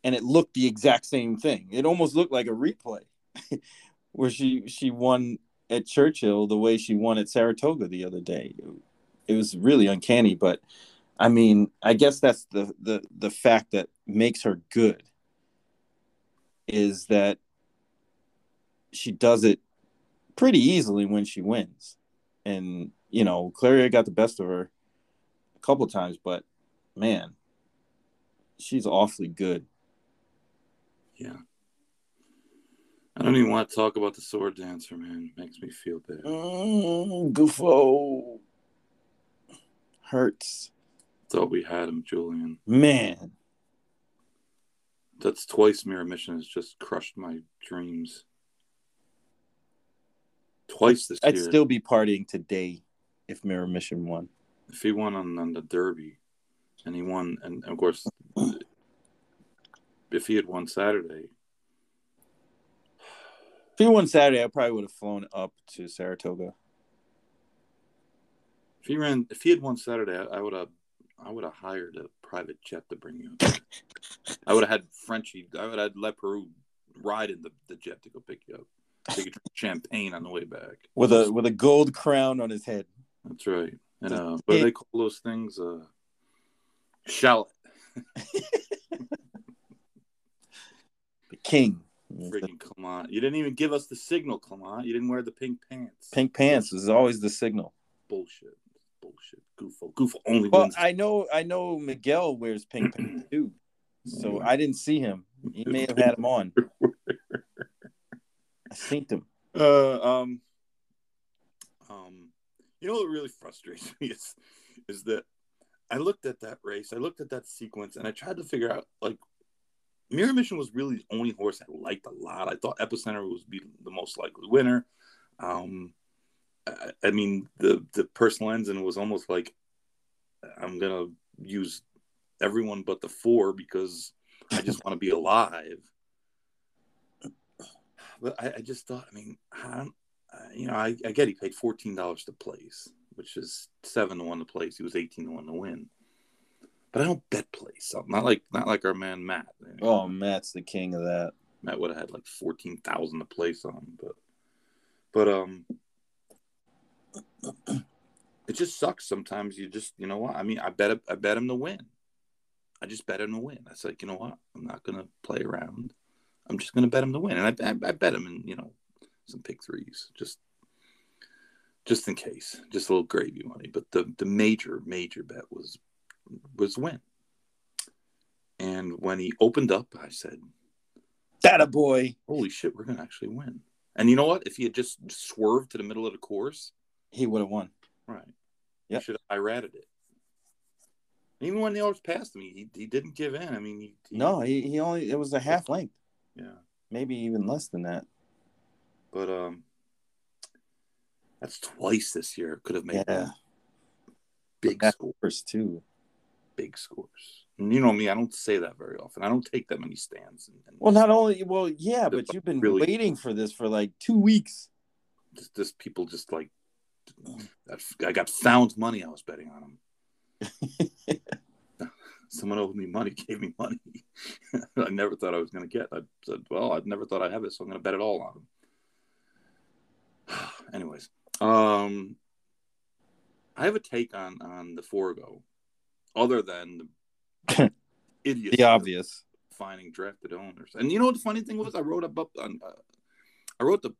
[SPEAKER 3] and it looked the exact same thing. It almost looked like a replay. where she she won at Churchill the way she won at Saratoga the other day. It was really uncanny, but I mean, I guess that's the the the fact that makes her good is that she does it pretty easily when she wins. And you know, Clairiere got the best of her a couple times, but man, she's awfully good.
[SPEAKER 1] Yeah. I don't even want to talk about the sword dancer, man. It makes me feel bad.
[SPEAKER 3] Mm, Gufo hurts.
[SPEAKER 1] Thought we had him, Julian.
[SPEAKER 3] Man,
[SPEAKER 1] That's twice Mirror Mission has just crushed my dreams. Twice this
[SPEAKER 3] I'd
[SPEAKER 1] year.
[SPEAKER 3] still be partying today if Mirror Mission won.
[SPEAKER 1] if he won on, on the Derby, and he won, and of course, if he had won Saturday,
[SPEAKER 3] If he won Saturday, I probably would have flown up to Saratoga.
[SPEAKER 1] if he ran, if he had won Saturday, I, I would have, I would have hired a private jet to bring you. up. I would have had Frenchie. I would have had Le Peru ride in the, the jet to go pick you up. So you could drink champagne on the way back.
[SPEAKER 3] with a with a gold crown on his head.
[SPEAKER 1] That's right. And uh, what do they call those things? Uh, shallot.
[SPEAKER 3] King.
[SPEAKER 1] Freaking Clement. You didn't even give us the signal, Clement. You didn't wear the pink pants.
[SPEAKER 3] Pink pants is always the signal.
[SPEAKER 1] bullshit. Bullshit. Gufo. Gufo only
[SPEAKER 3] Well,
[SPEAKER 1] wins.
[SPEAKER 3] I know I know Miguel wears pink pants too. So I didn't see him. He may have had him on. I synced him.
[SPEAKER 1] Uh, um, um, you know what really frustrates me is, is that I looked at that race, I looked at that sequence, and I tried to figure out like Mirror Mission was really the only horse I liked a lot. I thought Epicenter was be the most likely winner. Um, I, I mean the the Personal Ensign was almost like I'm gonna use everyone but the four because I just want to be alive. But I, I just thought, I mean, I you know, I, I get he paid fourteen dollars to place, which is seven to one to place. He was eighteen to one to win. But I don't bet place. So not like not like our man Matt.
[SPEAKER 3] Oh, Matt's the king of that.
[SPEAKER 1] Matt would have had like fourteen thousand to place on, but but um, it just sucks sometimes. You just you know what I mean. I bet I bet him to win. I just bet him to win. I said, you know what? I'm not going to play around. I'm just going to bet him to win, and I, I, I bet him in you know some pick threes, just just in case, just a little gravy money. But the the major major bet was was win. And when he opened up, I said,
[SPEAKER 3] That a boy.
[SPEAKER 1] "Holy shit, we're gonna actually win!" And you know what? If he had just swerved to the middle of the course,
[SPEAKER 3] He would have won.
[SPEAKER 1] right? Yeah. Should have ratted it. Even when the others passed him, he, he didn't give in. I mean, he, he-
[SPEAKER 3] No, he, he only it was a half length,
[SPEAKER 1] yeah.
[SPEAKER 3] maybe even less than that.
[SPEAKER 1] But um, that's twice this year. Could have made
[SPEAKER 3] Yeah.
[SPEAKER 1] big
[SPEAKER 3] That's
[SPEAKER 1] score,
[SPEAKER 3] First two.
[SPEAKER 1] Big scores. And you know me, I don't say that very often. I don't take that many stands. And, and
[SPEAKER 3] Well, not only well, yeah, but you've been
[SPEAKER 1] really-
[SPEAKER 3] waiting for this for like two weeks.
[SPEAKER 1] just, just people just like I got found money. I was betting on them. Someone owed me money, gave me money. I never thought I was going to get. I said, "Well, I never thought I'd have it, so I'm going to bet it all on him." Anyways, um, I have a take on on the Forego, other than the
[SPEAKER 3] The obvious.
[SPEAKER 1] finding drafted owners. And you know what the funny thing was? I wrote up, on, uh, I wrote the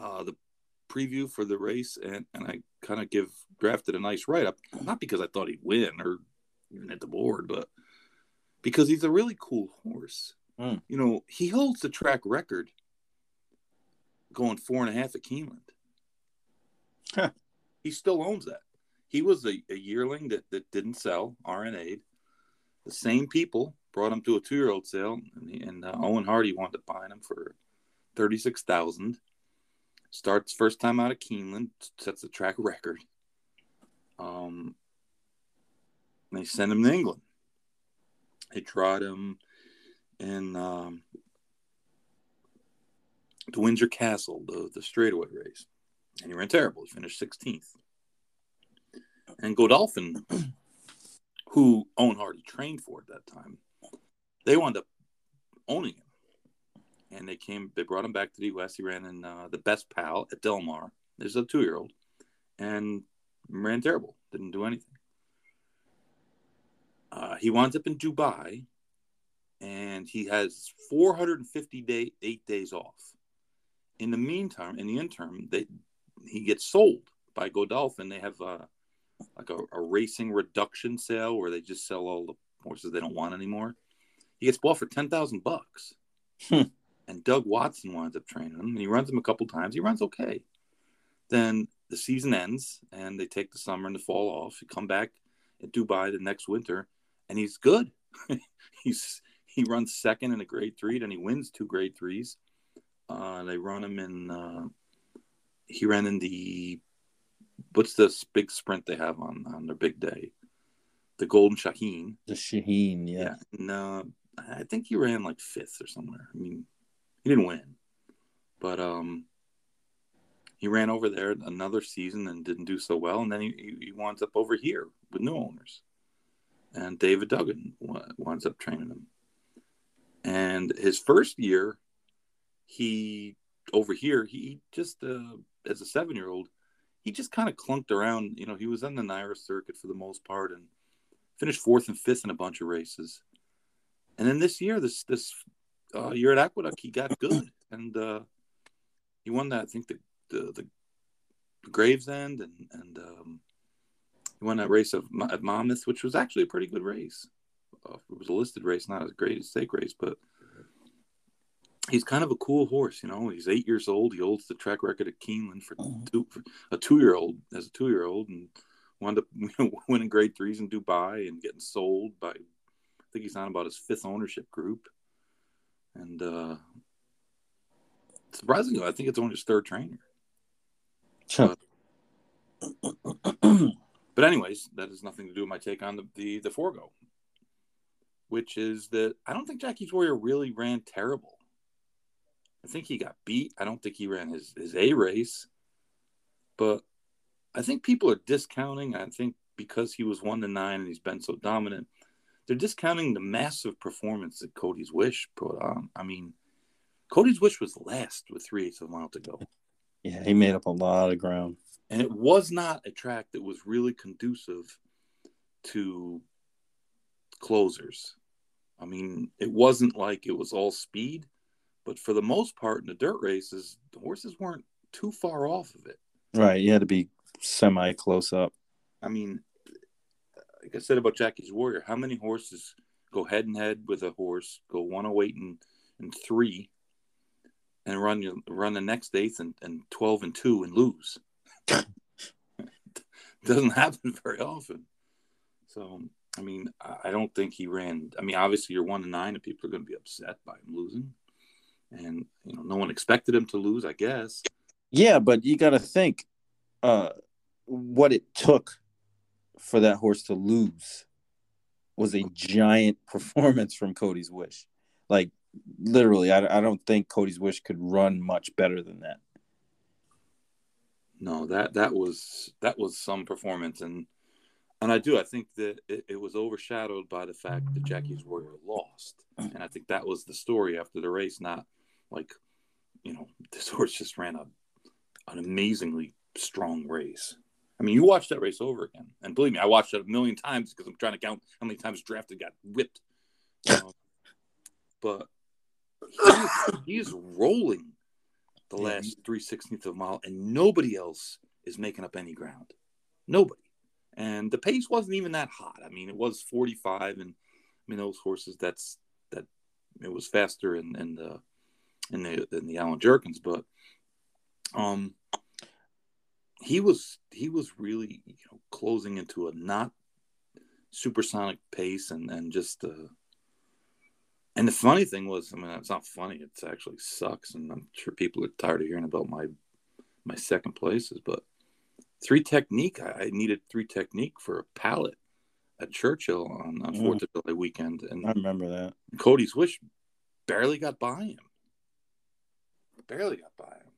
[SPEAKER 1] uh, the preview for the race, and and I kind of give drafted a nice write up, not because I thought he'd win or even hit the board, but because he's a really cool horse.
[SPEAKER 3] Hmm.
[SPEAKER 1] You know, he holds the track record going four and a half at Keeneland.
[SPEAKER 3] Huh.
[SPEAKER 1] He still owns that. He was a, a yearling that, that didn't sell, RNA'd. The same people brought him to a two year old sale, and, and uh, Eoin Harty wanted to buy him for thirty six thousand. Starts first time out of Keeneland, sets the track record. Um, they send him to England. They tried him in um, the Windsor Castle, the the straightaway race, and he ran terrible. He finished sixteenth. And Godolphin, who Eoin Harty trained for at that time, they wound up owning him. And they came, they brought him back to the U.S. He ran in uh, the best pal at Del Mar. There's a two year old, and ran terrible. Didn't do anything. Uh, he winds up in Dubai, and he has 450 day, eight days off. In the meantime, in the interim, they he gets sold by Godolphin. They have uh, like a, a racing reduction sale where they just sell all the horses they don't want anymore. He gets bought for ten thousand bucks,
[SPEAKER 3] Hmm.
[SPEAKER 1] and Doug Watson winds up training him, and he runs him a couple times. He runs okay. Then the season ends, and they take the summer and the fall off. He come back at Dubai the next winter, and he's good. he's he runs second in a grade three, then he wins two grade threes. Uh, they run him in. Uh, he ran in the what's this big sprint they have on on their big day? The Golden Shaheen.
[SPEAKER 3] The Shaheen, yeah.
[SPEAKER 1] Yeah. No, I think he ran like fifth or somewhere. I mean, he didn't win, but um, he ran over there another season and didn't do so well, and then he he, winds up over here with new owners, and David Duggan winds up training him. And his first year, he over here he just uh, as a seven year old, he just kind of clunked around. You know, he was on the NYRA circuit for the most part and finished fourth and fifth in a bunch of races. And then this year, this this uh, year at Aqueduct, he got good and uh, he won that. I think the the, the Gravesend and and um, he won that race of at Monmouth, which was actually a pretty good race. Uh, it was a listed race, not as great as stake race, but he's kind of a cool horse. You know, he's eight years old. He holds the track record at Keeneland for,
[SPEAKER 3] Mhm.
[SPEAKER 1] two, for a two-year-old as a two-year-old, and wound up winning grade threes in Dubai and getting sold by. I think he's on about his fifth ownership group, and uh, surprisingly, I think it's only his third trainer.
[SPEAKER 3] Huh.
[SPEAKER 1] But anyways, that has nothing to do with my take on the the, the Forego, which is that I don't think Jackie's Warrior really ran terrible. I think he got beat. I don't think he ran his his A race, but I think people are discounting. I think because he was one to nine and he's been so dominant, they're discounting the massive performance that Cody's Wish put on. I mean, Cody's Wish was last with three eighths of a mile to go.
[SPEAKER 3] Yeah, he made up a lot of ground.
[SPEAKER 1] and it was not a track that was really conducive to closers. I mean, it wasn't like it was all speed, but for the most part in the dirt races, the horses weren't too far off of it.
[SPEAKER 3] Right. You had to be semi close up.
[SPEAKER 1] I mean, like I said about Jackie's Warrior, how many horses go head and head with a horse, go 108 and, and three, and run run the next eighth and, and 12 and two and lose? Doesn't happen very often. So, I mean, I don't think he ran. I mean, obviously, you're one to nine, and people are going to be upset by him losing. And, you know, no one expected him to lose, I guess.
[SPEAKER 3] Yeah, but you got to think uh, what it took for that horse to lose was a giant performance from Cody's Wish. Like literally, I, I don't think Cody's Wish could run much better than that.
[SPEAKER 1] No, that that was that was some performance, and and I do I think that it, it was overshadowed by the fact that Jackie's Warrior lost, and I think that was the story after the race, not like you know this horse just ran a an amazingly strong race. I mean, you watch that race over again, and believe me, I watched it a million times because I'm trying to count how many times drafted got whipped. Um, but he's, he's rolling the last three sixteenths of a mile, and nobody else is making up any ground. Nobody. And the pace wasn't even that hot. I mean, it was 45, and I mean those horses. That's that. It was faster and and the in the in the Allen Jerkens, but um, he was he was really you know closing into a not supersonic pace and and just uh and the funny thing was i mean it's not funny it actually sucks and i'm sure people are tired of hearing about my my second places but three technique i, I needed three technique for a pallet at churchill on, on fourth of july weekend and
[SPEAKER 3] I remember that.
[SPEAKER 1] cody's wish barely got by him barely got by him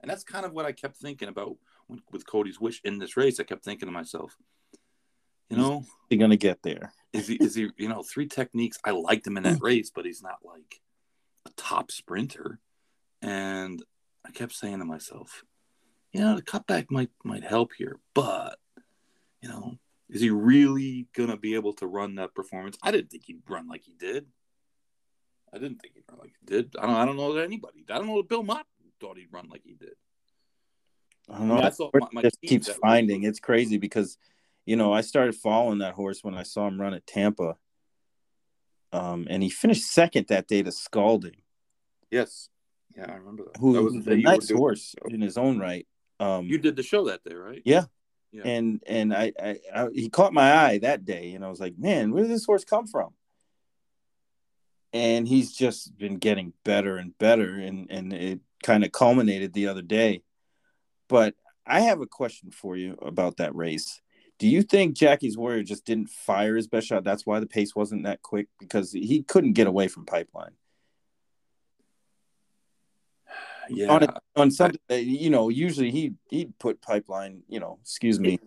[SPEAKER 1] and that's kind of what i kept thinking about with Cody's wish in this race, I kept thinking to myself, you know,
[SPEAKER 3] he's gonna get there.
[SPEAKER 1] Is he? Is he? You know, three techniques. I liked him in that race, but he's not like a top sprinter. And I kept saying to myself, you know, the cutback might might help here, but you know, is he really gonna be able to run that performance? I didn't think he'd run like he did. I didn't think he'd run like he did. I don't. I don't know that anybody. I don't know that Bill Mott thought he'd run like he did.
[SPEAKER 3] I don't know. I thought my, my just keeps finding. It's crazy because, you know, I started following that horse when I saw him run at Tampa. Um, and he finished second that day to Scalding.
[SPEAKER 1] Yes. Yeah, I remember that.
[SPEAKER 3] Who
[SPEAKER 1] that
[SPEAKER 3] was a nice horse in his own right. Um,
[SPEAKER 1] you did the show that day, right?
[SPEAKER 3] Yeah. yeah. And and I, I, I he caught my eye that day, and I was like, man, where did this horse come from? And he's just been getting better and better, and and it kind of culminated the other day but I have a question for you about that race. Do you think Jackie's Warrior just didn't fire his best shot? That's why the pace wasn't that quick because he couldn't get away from Pipeline.
[SPEAKER 1] Yeah,
[SPEAKER 3] on, a, on I, you know, usually he he'd put Pipeline. You know, excuse me.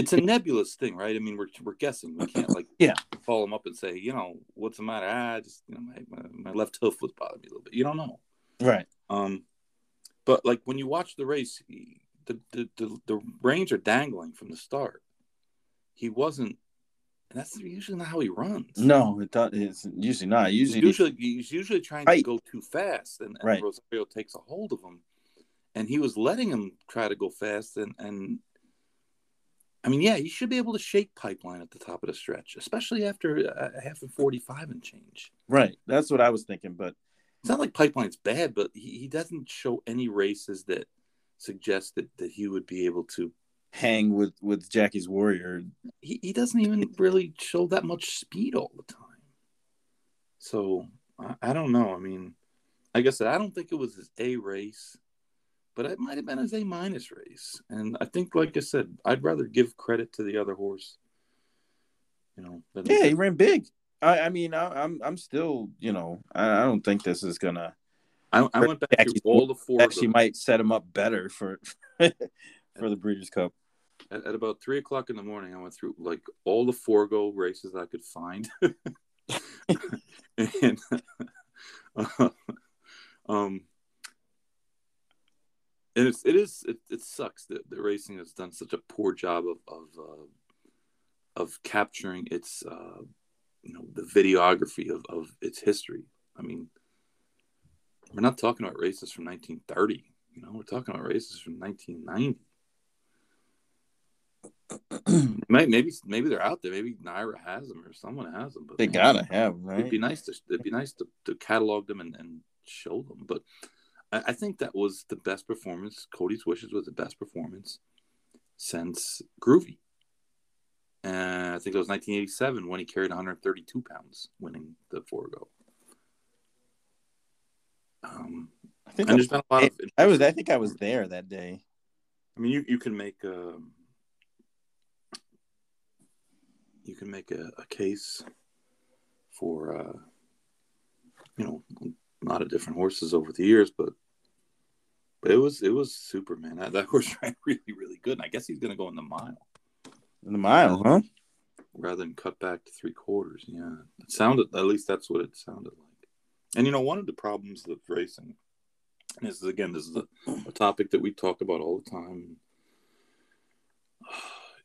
[SPEAKER 1] It's a nebulous thing, right? I mean, we're we're guessing. We can't like
[SPEAKER 3] yeah
[SPEAKER 1] follow him up and say, you know, what's the matter? I just you know, my, my, my left hoof was bothering me a little bit. You don't know,
[SPEAKER 3] right?
[SPEAKER 1] Um, but like when you watch the race, he, the, the, the the reins are dangling from the start. He wasn't. And that's usually not how he runs.
[SPEAKER 3] No, it does, it's usually not. Usually,
[SPEAKER 1] he's usually he's usually trying to go too fast, and, and
[SPEAKER 3] right.
[SPEAKER 1] Rosario takes a hold of him, and he was letting him try to go fast, and and I mean, yeah, you should be able to shake pipeline at the top of the stretch, especially after uh, a half of forty-five and change.
[SPEAKER 3] Right, that's what I was thinking, but
[SPEAKER 1] it's not like Pipeline's bad, but he, he doesn't show any races that suggest that, that he would be able to
[SPEAKER 3] hang with with Jackie's Warrior.
[SPEAKER 1] He he doesn't even really show that much speed all the time. So I, I don't know. I mean, like I said, I don't think it was his A race, but it might have been his A minus race. And I think, like I said, I'd rather give credit to the other horse. You know,
[SPEAKER 3] yeah, he ran big. I, I mean, I, am I'm, I'm still, you know, I, I don't think this is gonna.
[SPEAKER 1] I, I went back actually, through all the four.
[SPEAKER 3] Actually, might set him up better for for the Breeders' Cup.
[SPEAKER 1] At, at, about three o'clock in the morning, I went through like all the Forego races I could find, and uh, um, and it's it is it, it sucks that the racing has done such a poor job of of uh, of capturing its uh, you know the videography of, of its history. I mean, we're not talking about races from 1930. You know, we're talking about races from 1990. maybe maybe they're out there. Maybe NYRA has them or someone has them.
[SPEAKER 3] But they man, gotta have right?
[SPEAKER 1] It'd be nice to it'd be nice to, to catalog them and, and show them. But I, I think that was the best performance. Cody's Wishes was the best performance since Groovy. And I think it was 1987 when he carried 132 pounds, winning the Forego. Um,
[SPEAKER 3] I think I, was, I was. I think I was there that day.
[SPEAKER 1] I mean, you you can make a um, you can make a, a case for uh, you know a lot of different horses over the years, but but it was it was super man. That, that horse ran really really good, and I guess he's going to go in the mile.
[SPEAKER 3] In the mile, huh?
[SPEAKER 1] Rather than cut back to three quarters. Yeah, it sounded at least that's what it sounded like. And you know, one of the problems with racing, and this is again, this is a, a topic that we talk about all the time.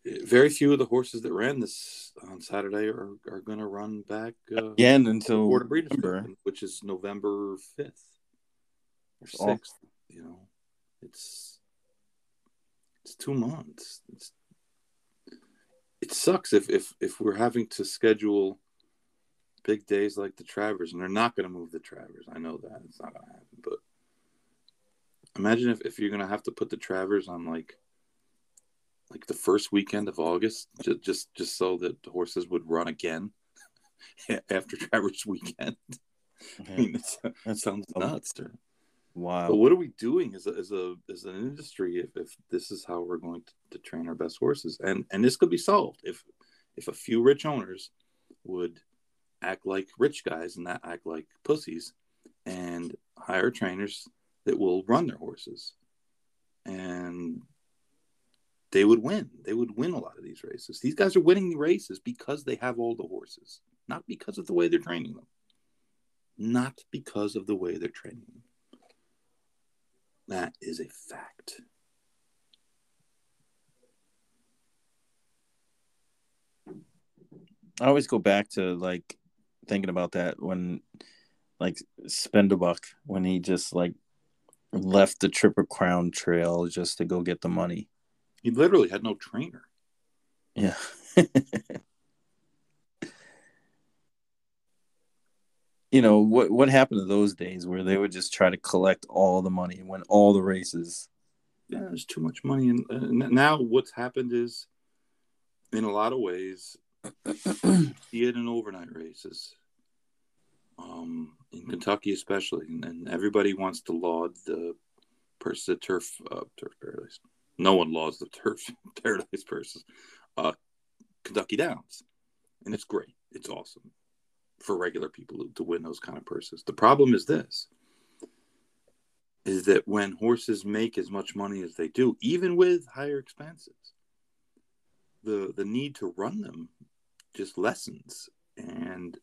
[SPEAKER 1] Very few of the horses that ran this on Saturday are, are going to run back
[SPEAKER 3] uh, again until
[SPEAKER 1] November, which is November fifth or sixth. You know, it's it's two months. It's it sucks if if if we're having to schedule big days like the Travers, and they're not going to move the Travers. I know that it's not going to happen, but imagine if, if you're going to have to put the Travers on like like the first weekend of August, just just just so that the horses would run again after Travers weekend. Okay. I mean, uh, that sounds nuts.
[SPEAKER 3] Wow.
[SPEAKER 1] But what are we doing as a, as a as an industry if, if this is how we're going to, to train our best horses? And and this could be solved if if a few rich owners would act like rich guys and not act like pussies and hire trainers that will run their horses and they would win. They would win a lot of these races. These guys are winning the races because they have all the horses not because of the way they're training them. Not because of the way they're training them. That is a fact.
[SPEAKER 3] I always go back to like thinking about that when like Spend a Buck when he just like left the Triple Crown Trail just to go get the money.
[SPEAKER 1] He literally had no trainer.
[SPEAKER 3] Yeah. you know what what happened to those days where they would just try to collect all the money and win all the races
[SPEAKER 1] yeah there's too much money and uh, now what's happened is in a lot of ways see it in overnight races, um, in Kentucky especially, and, and, everybody wants to laud the purse, the turf, uh, turf paradise. No one lauds the turf paradise purses, uh, Kentucky Downs, and it's great. It's awesome for regular people to win those kind of purses. The problem is this: is that when horses make as much money as they do, even with higher expenses, the the need to run them just lessons. And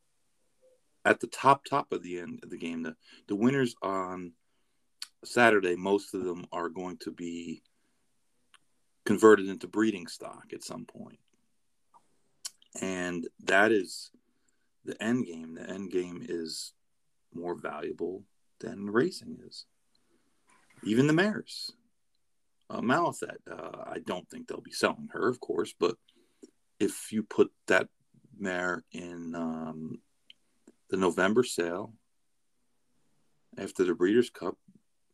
[SPEAKER 1] at the top top of the end of the game, the, the winners on Saturday, most of them are going to be converted into breeding stock at some point. And that is the end game. The end game is more valuable than racing is. Even the mares. Uh, Malathaat, uh, I don't think they'll be selling her, of course, but if you put that mare in um, the November sale after the Breeders' Cup.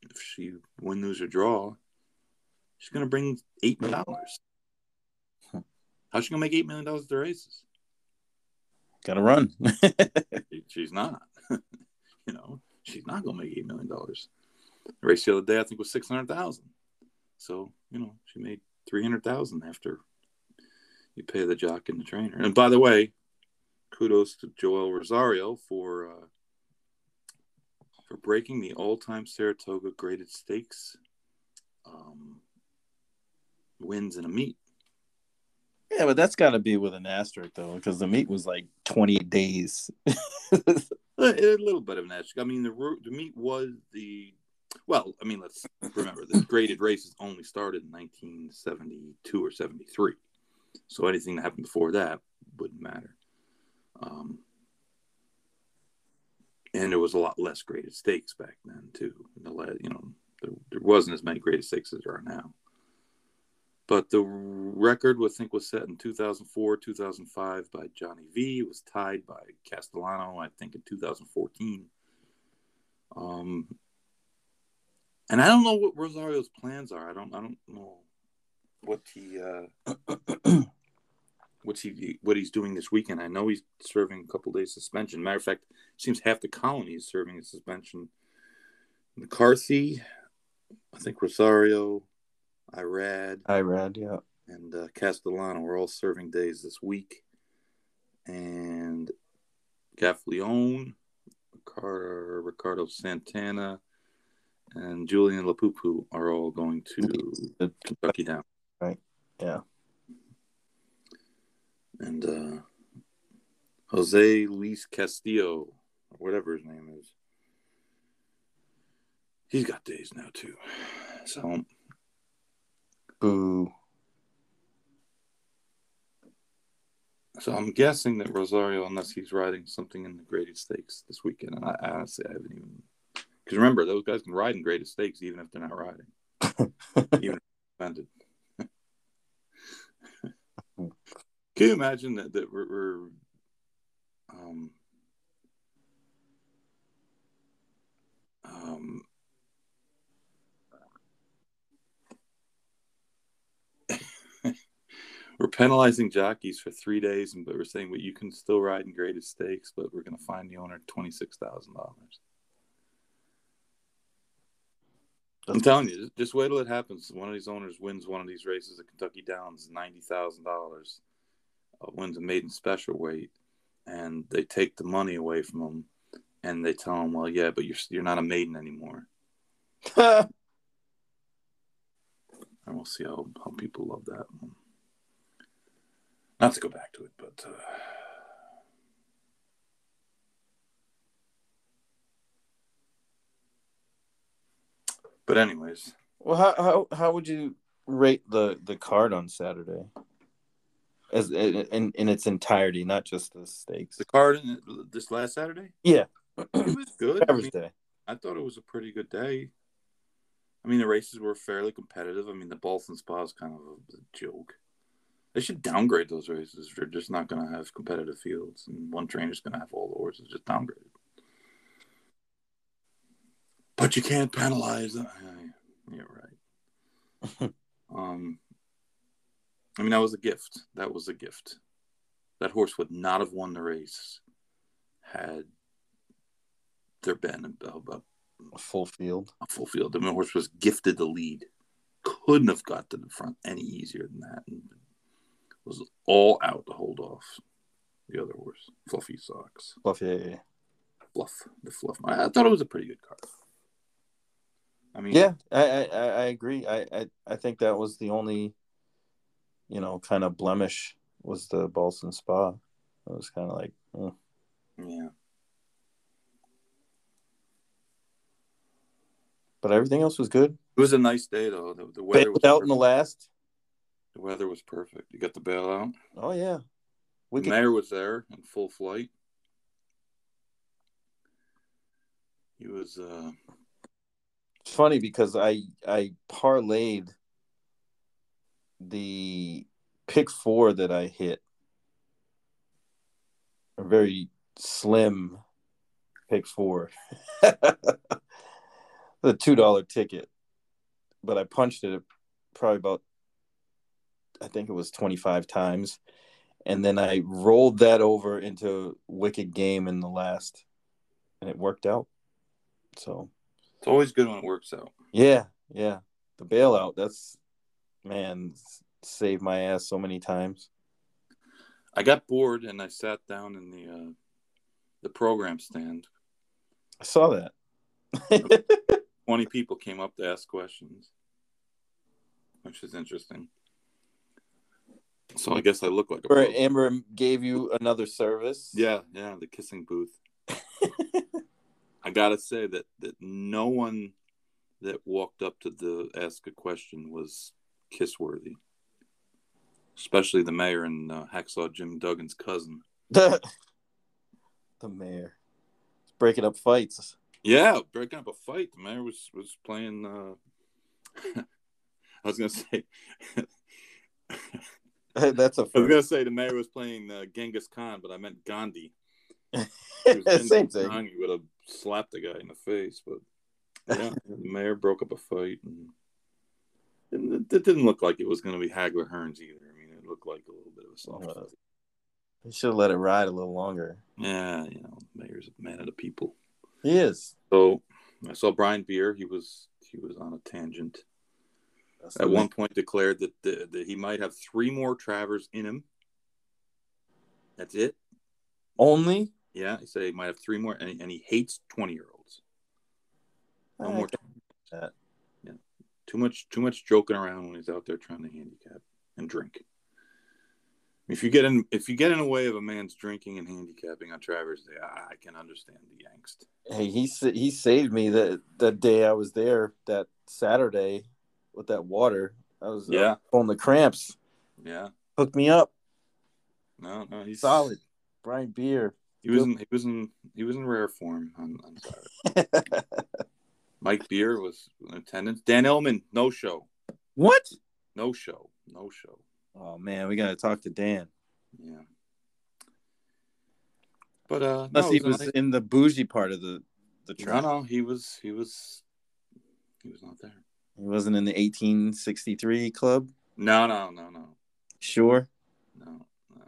[SPEAKER 1] If she win, lose, or draw, she's going to bring eight million dollars. How's she going to make eight million dollars at the races?
[SPEAKER 3] Got to run.
[SPEAKER 1] she's not. you know, she's not going to make eight million dollars. The race the other day, I think, was six hundred thousand. So you know, she made three hundred thousand after you pay the jock and the trainer. And by the way, kudos to Joel Rosario for uh, for breaking the all-time Saratoga graded stakes um, wins in a meet.
[SPEAKER 3] Yeah, but that's got to be with an asterisk though, because the meet was like 28 days.
[SPEAKER 1] a little bit of an asterisk. I mean, the the meet was the well. I mean, let's remember the graded races only started in 1972 or 73. So anything that happened before that wouldn't matter. Um, and there was a lot less graded stakes back then too. The you know there, there wasn't as many graded stakes as there are now. But the record, I think, was set in 2004, 2005 by Johnny V. It was tied by Castellano, I think, in 2014. Um, and I don't know what Rosario's plans are. I don't. I don't know what he uh, what's he what he's doing this weekend. I know he's serving a couple days suspension. Matter of fact, seems half the colony is serving a suspension. McCarthy, I think Rosario, Irad,
[SPEAKER 3] Irad, yeah,
[SPEAKER 1] and uh, Castellano are all serving days this week, and Gaffalione, Ricardo, Ricardo Santana, and Julien Leparoux are all going to the Kentucky Down.
[SPEAKER 3] Right. Yeah.
[SPEAKER 1] And uh, Jose Luis Castillo, whatever his name is, he's got days now too. So,
[SPEAKER 3] boo.
[SPEAKER 1] So I'm guessing that Rosario, unless he's riding something in the graded stakes this weekend, and I honestly I haven't even because remember those guys can ride in graded stakes even if they're not riding, even if suspended. Can you imagine that that we're, we're um, um, we're penalizing jockeys for three days, but we're saying, well, you can still ride in graded stakes, but we're going to fine the owner twenty six thousand dollars. I'm telling you, just wait till it happens. One of these owners wins one of these races at Kentucky Downs, ninety thousand dollars uh, wins a maiden special weight, and they take the money away from them, and they tell them, "Well, yeah, but you're you're not a maiden anymore." and we'll see how, how people love that. Not to go back to it, but. Uh... But anyways,
[SPEAKER 3] well, how how how would you rate the the card on Saturday? as in in its entirety, not just the stakes.
[SPEAKER 1] The card in this last Saturday.
[SPEAKER 3] Yeah,
[SPEAKER 1] it was good. I, mean, I thought it was a pretty good day. I mean, the races were fairly competitive. I mean, the Ballston Spa is kind of a, a joke. They should downgrade those races. They're just not going to have competitive fields, and one trainer's going to have all the horses. Just downgrade. But you can't penalize them. Yeah, right. um, I mean, that was a gift. That was a gift. That horse would not have won the race had there been a, a,
[SPEAKER 3] a full field.
[SPEAKER 1] A full field. The horse was gifted the lead. Couldn't have got to the front any easier than that. And was all out to hold off the other horse, Fluffy Socks.
[SPEAKER 3] Fluff, yeah, yeah.
[SPEAKER 1] Fluff, the fluff. I, thought it was a pretty good card.
[SPEAKER 3] I mean, yeah, I, I, I agree. I, I, I think that was the only you know, kind of blemish was the Ballston Spa. It was kind of like,
[SPEAKER 1] oh. yeah.
[SPEAKER 3] But everything else was good.
[SPEAKER 1] It was a nice day though. The, the weather
[SPEAKER 3] was out in the last.
[SPEAKER 1] The weather was perfect. You got the bailout.
[SPEAKER 3] Oh yeah.
[SPEAKER 1] We the could... mayor was there in full flight. He was. uh
[SPEAKER 3] It's funny because I I parlayed the pick four that I hit, a very slim pick four, the two dollar ticket, but I punched it probably about, I think it was twenty five times, and then I rolled that over into wicked game in the last, and it worked out. So
[SPEAKER 1] it's always good when it works out.
[SPEAKER 3] Yeah, yeah. The bailout, that's man, saved my ass so many times.
[SPEAKER 1] I got bored and I sat down in the uh, the program stand.
[SPEAKER 3] I saw that.
[SPEAKER 1] Twenty people came up to ask questions, which is interesting. So I guess I look like
[SPEAKER 3] a. Amber gave you another service.
[SPEAKER 1] Yeah, yeah, the kissing booth. I gotta say that that no one that walked up to the ask a question was kiss worthy, especially the mayor and uh, Hacksaw Jim Duggan's cousin.
[SPEAKER 3] the mayor, breaking up fights.
[SPEAKER 1] Yeah, breaking up a fight. The mayor was was playing. Uh... I was gonna say.
[SPEAKER 3] That's a
[SPEAKER 1] I was gonna say the mayor was playing uh, Genghis Khan, but I meant Gandhi.
[SPEAKER 3] Same thing.
[SPEAKER 1] Khan, you would have slapped the guy in the face, but yeah, the mayor broke up a fight, and, and it, it didn't look like it was going to be Hagler Hearns either. I mean, it looked like a little bit of a soft
[SPEAKER 3] Uh,
[SPEAKER 1] fight.
[SPEAKER 3] Should have let it ride a little longer.
[SPEAKER 1] Yeah, you know, mayor's a man of the people.
[SPEAKER 3] He is.
[SPEAKER 1] So I saw Brian Beer. He was he was on a tangent.
[SPEAKER 3] That's
[SPEAKER 1] At
[SPEAKER 3] the-
[SPEAKER 1] one point, declared that, the, that he might have three more Travers in him. That's it.
[SPEAKER 3] only.
[SPEAKER 1] Yeah, he said he might have three more, and, and he hates twenty year olds. No
[SPEAKER 3] I
[SPEAKER 1] more.
[SPEAKER 3] that.
[SPEAKER 1] Yeah, too much. Too much joking around when he's out there trying to handicap and drink. If you get in, if you get in the way of a man's drinking and handicapping on Travers Day, I, I can understand the angst.
[SPEAKER 3] Hey, he sa- he saved me that that day I was there that Saturday with that water. I was uh,
[SPEAKER 1] Yeah.
[SPEAKER 3] on the cramps.
[SPEAKER 1] Yeah,
[SPEAKER 3] Hooked me up.
[SPEAKER 1] no, no, he's
[SPEAKER 3] Solid. Brian Beer.
[SPEAKER 1] He was in, he was in, he was in rare form on, on Saturday. Mike Beer was in attendance. Dan Ellman, no show,
[SPEAKER 3] what?
[SPEAKER 1] no show, no show.
[SPEAKER 3] Oh man, we gotta talk to Dan.
[SPEAKER 1] Yeah. But uh,
[SPEAKER 3] Unless
[SPEAKER 1] no,
[SPEAKER 3] he was in the bougie part of the the
[SPEAKER 1] no, no, he was, he was, he was not there.
[SPEAKER 3] He wasn't in the 1863 club.
[SPEAKER 1] No, no, no, no,
[SPEAKER 3] Sure.
[SPEAKER 1] no, no.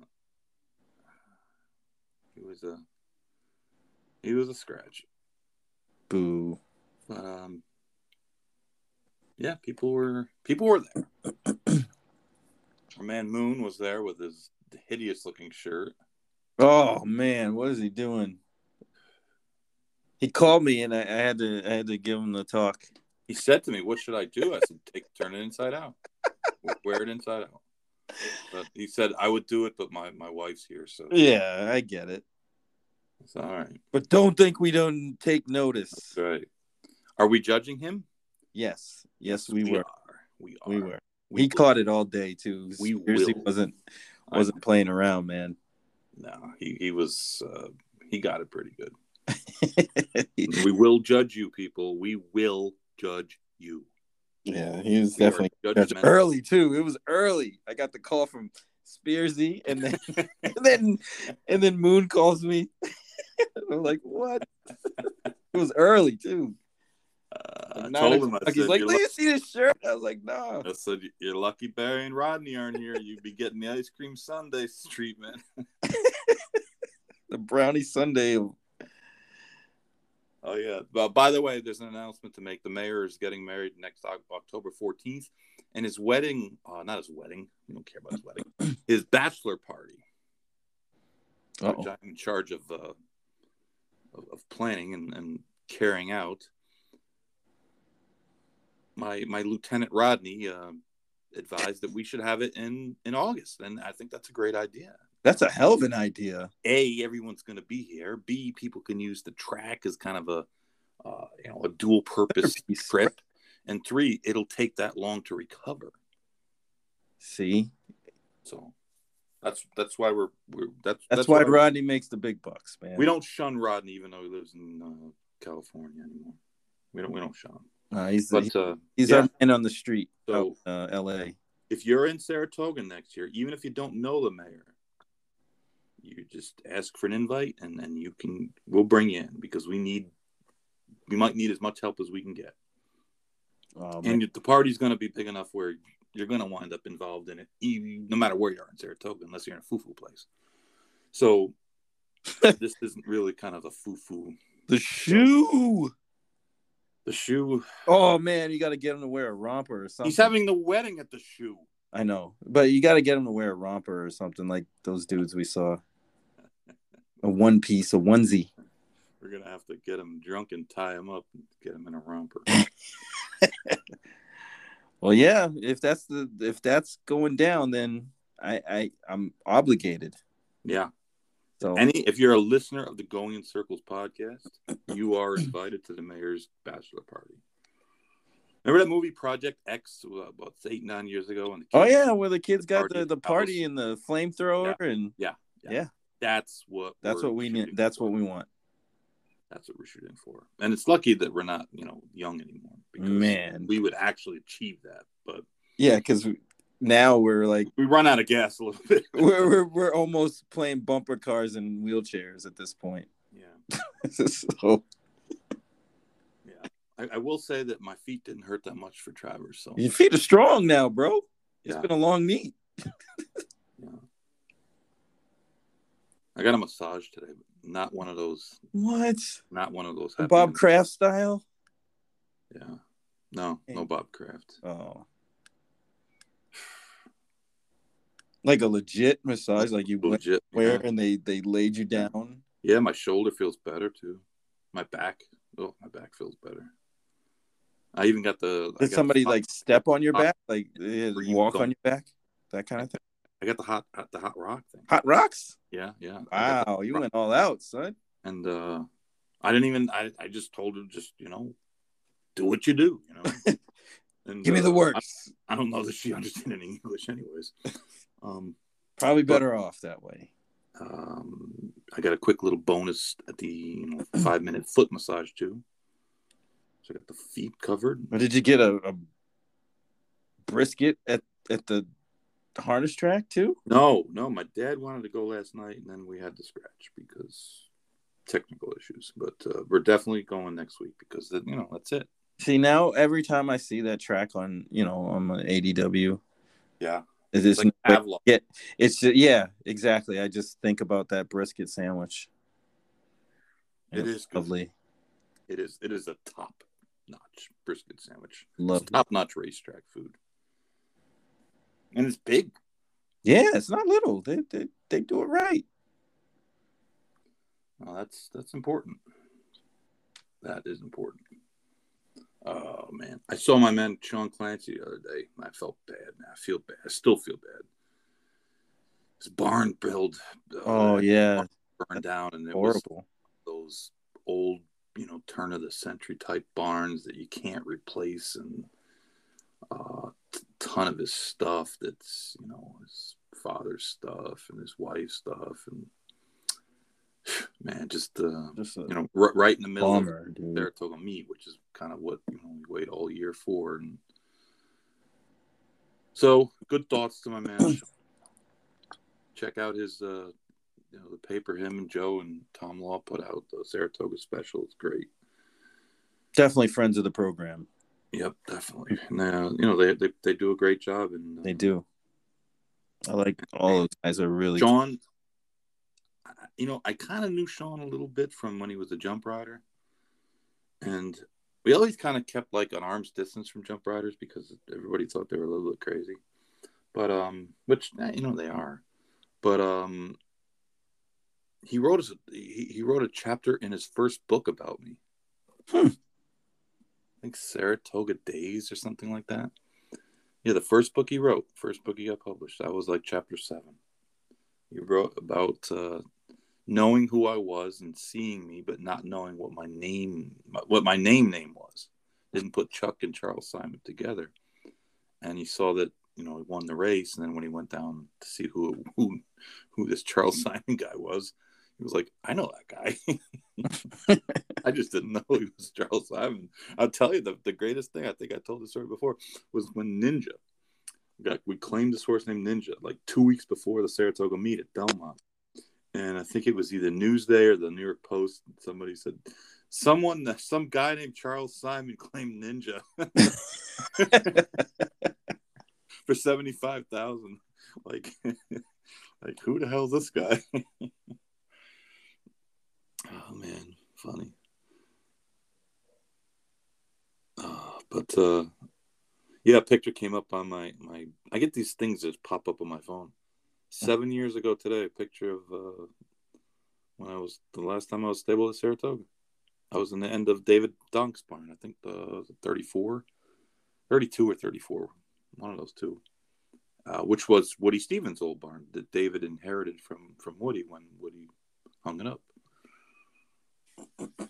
[SPEAKER 1] He was a, he was a scratch.
[SPEAKER 3] Boo.
[SPEAKER 1] But um, yeah, people were people were there. Our man Moon was there with his hideous looking shirt.
[SPEAKER 3] Oh man, what is he doing? He called me and I, I had to I had to give him the talk.
[SPEAKER 1] He said to me, "What should I do?" I said, "Take turn it inside out, wear it inside out." But he said I would do it, but my my wife's here, so
[SPEAKER 3] Yeah, I get it.
[SPEAKER 1] it's all right.
[SPEAKER 3] But don't think we don't take notice.
[SPEAKER 1] That's right. Are we judging him?
[SPEAKER 3] Yes. Yes, we, were.
[SPEAKER 1] Are. We are.
[SPEAKER 3] We were.
[SPEAKER 1] We
[SPEAKER 3] he
[SPEAKER 1] will.
[SPEAKER 3] caught it all day too.
[SPEAKER 1] We
[SPEAKER 3] Seriously
[SPEAKER 1] will.
[SPEAKER 3] wasn't wasn't playing around, man.
[SPEAKER 1] No, he he was. Uh, he got it pretty good. we will judge you, people. We will judge you.
[SPEAKER 3] yeah, he was
[SPEAKER 1] We
[SPEAKER 3] definitely early too. It was early. I got the call from Spearsy, and then and then and then Moon calls me. I'm like, what? it was early too.
[SPEAKER 1] Uh, I told him. I said,
[SPEAKER 3] He's like, "Do you see this shirt?" I was like, "No."
[SPEAKER 1] I said, "You're lucky Barry and Rodney aren't here. You'd be getting the ice cream sundae treatment."
[SPEAKER 3] The brownie Sunday.
[SPEAKER 1] Oh yeah. But by the way, there's an announcement to make. The mayor is getting married next October 14th, and his wedding, uh, not his wedding. We don't care about his wedding. his bachelor party,
[SPEAKER 3] Uh-oh.
[SPEAKER 1] I'm in charge of, uh, of, of planning and, and carrying out. My my lieutenant Rodney uh, advised that we should have it in in August, and I think that's a great idea.
[SPEAKER 3] That's a hell of an idea.
[SPEAKER 1] a everyone's going to be here b people can use the track as kind of a uh, you know a dual purpose trip and three it'll take that long to recover
[SPEAKER 3] See,
[SPEAKER 1] so that's that's why we're, we're that's
[SPEAKER 3] that's, why
[SPEAKER 1] we're-
[SPEAKER 3] Rodney makes the big bucks, man.
[SPEAKER 1] we don't shun rodney even though he lives in uh, california anymore we don't we don't shun him
[SPEAKER 3] Uh, he's
[SPEAKER 1] but uh,
[SPEAKER 3] he's
[SPEAKER 1] yeah.
[SPEAKER 3] our man on the street.
[SPEAKER 1] So-
[SPEAKER 3] out, uh, L.A.
[SPEAKER 1] if you're in saratoga next year even if you don't know the mayor you just ask for an invite and then you can we'll bring you in because we need we might need as much help as we can get
[SPEAKER 3] man.
[SPEAKER 1] and the party's going to be big enough where you're going to wind up involved in it, no matter where you are in Saratoga, unless you're in a foo-foo place. So this isn't really kind of a foo-foo.
[SPEAKER 3] the shoe.
[SPEAKER 1] The shoe.
[SPEAKER 3] Oh man, you got to get him to wear a romper or something.
[SPEAKER 1] He's having the wedding at the shoe.
[SPEAKER 3] I know, but you got to get him to wear a romper or something like those dudes we saw. A one piece, a onesie.
[SPEAKER 1] We're gonna have to get him drunk and tie him up and get him in a romper.
[SPEAKER 3] Well, yeah, if that's the if that's going down, then I I I'm obligated.
[SPEAKER 1] yeah.
[SPEAKER 3] So
[SPEAKER 1] Any if you're a listener of the Going in Circles podcast, you are invited to the mayor's bachelor party. Remember that movie Project X uh, about eight nine years ago? And the
[SPEAKER 3] oh yeah, where the kids got
[SPEAKER 1] Party
[SPEAKER 3] the the
[SPEAKER 1] the
[SPEAKER 3] party
[SPEAKER 1] house.
[SPEAKER 3] and the flamethrower and
[SPEAKER 1] Yeah.
[SPEAKER 3] yeah,
[SPEAKER 1] that's what
[SPEAKER 3] that's what we need. That's
[SPEAKER 1] for.
[SPEAKER 3] what we want.
[SPEAKER 1] That's what we're shooting for. And it's lucky that we're not, you know, young anymore because
[SPEAKER 3] Man.
[SPEAKER 1] we would actually achieve that. But
[SPEAKER 3] Yeah, because now we're like
[SPEAKER 1] we run out of gas a little bit.
[SPEAKER 3] we're, we're we're almost playing bumper cars and wheelchairs at this point.
[SPEAKER 1] yeah.
[SPEAKER 3] so
[SPEAKER 1] Yeah. I, I will say that my feet didn't hurt that much for Travers. So
[SPEAKER 3] your feet are strong now, bro. It's
[SPEAKER 1] Yeah.
[SPEAKER 3] been a long meet.
[SPEAKER 1] I got a massage today, but not one of those
[SPEAKER 3] What?
[SPEAKER 1] not one of those
[SPEAKER 3] Bob. Kraft style?
[SPEAKER 1] Yeah. No, no Bob Kraft.
[SPEAKER 3] Oh. Like a legit massage, like you
[SPEAKER 1] Legit.
[SPEAKER 3] where
[SPEAKER 1] Yeah.
[SPEAKER 3] and they they laid you down.
[SPEAKER 1] yeah, my shoulder feels better too. My back. Oh, my back feels better. I even got the
[SPEAKER 3] Did
[SPEAKER 1] got
[SPEAKER 3] somebody
[SPEAKER 1] the
[SPEAKER 3] like step on your back, like eh, walk on your back, that kind of thing?
[SPEAKER 1] I got the hot, hot the hot rock thing.
[SPEAKER 3] Hot rocks?
[SPEAKER 1] Yeah, yeah. The
[SPEAKER 3] Wow, you
[SPEAKER 1] rock.
[SPEAKER 3] went all out, son.
[SPEAKER 1] and uh I didn't even I, I just told her just, you know, do what you do, you know. And,
[SPEAKER 3] Give me the
[SPEAKER 1] uh,
[SPEAKER 3] works.
[SPEAKER 1] I, I don't know that she understood any English anyways. Um
[SPEAKER 3] Probably better off that way.
[SPEAKER 1] um I got a quick little bonus at the you know, five minute foot massage too. So I got the feet covered.
[SPEAKER 3] Or did you get a, a brisket at at the harness track too?
[SPEAKER 1] No, no, my dad wanted to go last night, and then we had to scratch because technical issues. But uh, we're definitely going next week because you know that's it.
[SPEAKER 3] See now, every time I see that track on you know on my ADW,
[SPEAKER 1] Yeah,
[SPEAKER 3] it
[SPEAKER 1] it's
[SPEAKER 3] is
[SPEAKER 1] like Pavlov.
[SPEAKER 3] yeah, it's just, yeah, exactly. I just think about that brisket sandwich.
[SPEAKER 1] It is good.
[SPEAKER 3] lovely.
[SPEAKER 1] It is. It is a top notch brisket sandwich.
[SPEAKER 3] Love.
[SPEAKER 1] Top notch racetrack food, and it's big.
[SPEAKER 3] Yeah, it's not little. They they they do it right.
[SPEAKER 1] Well, that's that's important. That is important. Oh man, I saw my man Sean Clancy the other day. I felt bad. I feel bad. I still feel bad. His barn build. uh,
[SPEAKER 3] Oh yeah,
[SPEAKER 1] burned down, and it was
[SPEAKER 3] horrible.
[SPEAKER 1] those old, you know, turn of the century type barns that you can't replace, and uh, ton of his stuff that's you know his father's stuff and his wife's stuff, and man, just uh,
[SPEAKER 3] Just
[SPEAKER 1] you know, r- right in the middle of
[SPEAKER 3] bummer, dude.
[SPEAKER 1] Saratoga meet, which is kind of what you know we wait all year for, and so good thoughts to my man. Check out his, uh, you know, the paper him and Joe and Tom Law put out the Saratoga special. It's great.
[SPEAKER 3] Definitely friends of the program.
[SPEAKER 1] Yep, definitely. Uh, you know they, they they do a great job, and uh,
[SPEAKER 3] They do. I like all those guys are really
[SPEAKER 1] Sean, you know, I kind of knew Sean a little bit from when he was a jump rider, and we always kind of kept like an arm's distance from jump riders because everybody thought they were a little bit crazy, but um, which eh, you know they are, but um, he wrote us he, he wrote a chapter in his first book about me.
[SPEAKER 3] Hmm.
[SPEAKER 1] I think Saratoga Days or something like that. Yeah, the first book he wrote, first book he got published, that was like chapter seven. He wrote about uh, knowing who I was and seeing me, but not knowing what my name, what my name name was. Didn't put Chuck and Charles Simon together, and he saw that you know he won the race, and then when he went down to see who who who this Charles Simon guy was, he was like, I know that guy. I just didn't know he was Charles Simon. I'll tell you the, the greatest thing I think I told the story before was when Ninja got we claimed this horse named Ninja like two weeks before the Saratoga meet at Belmont. And I think it was either Newsday or the New York Post. Somebody said someone some guy named Charles Simon claimed Ninja for seventy five thousand. Like like who the hell's this guy? Oh man, funny. Uh, but uh, yeah, a picture came up on my my. I get these things that pop up on my phone. Seven years ago today, a picture of uh, when I was the last time I was stable at Saratoga. I was in the end of David Donk's barn. I think the 34, 32 or 34, one of those two. Uh, which was Woody Stephens' old barn that David inherited from from Woody when Woody hung it up.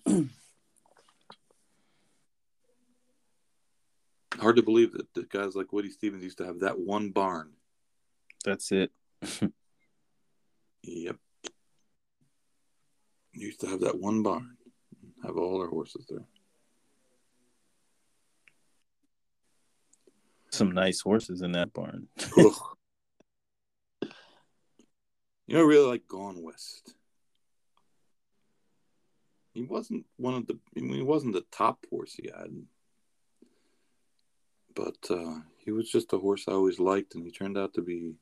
[SPEAKER 1] Hard to believe that, that guys like Woody Stephens used to have that one barn.
[SPEAKER 3] That's it.
[SPEAKER 1] Yep. Used to have that one barn. Have all our horses there.
[SPEAKER 3] Some nice horses in that barn.
[SPEAKER 1] You know, I really like Gone West. He wasn't one of the. I mean, he wasn't the top horse he had, but uh, he was just a horse I always liked, and he turned out to be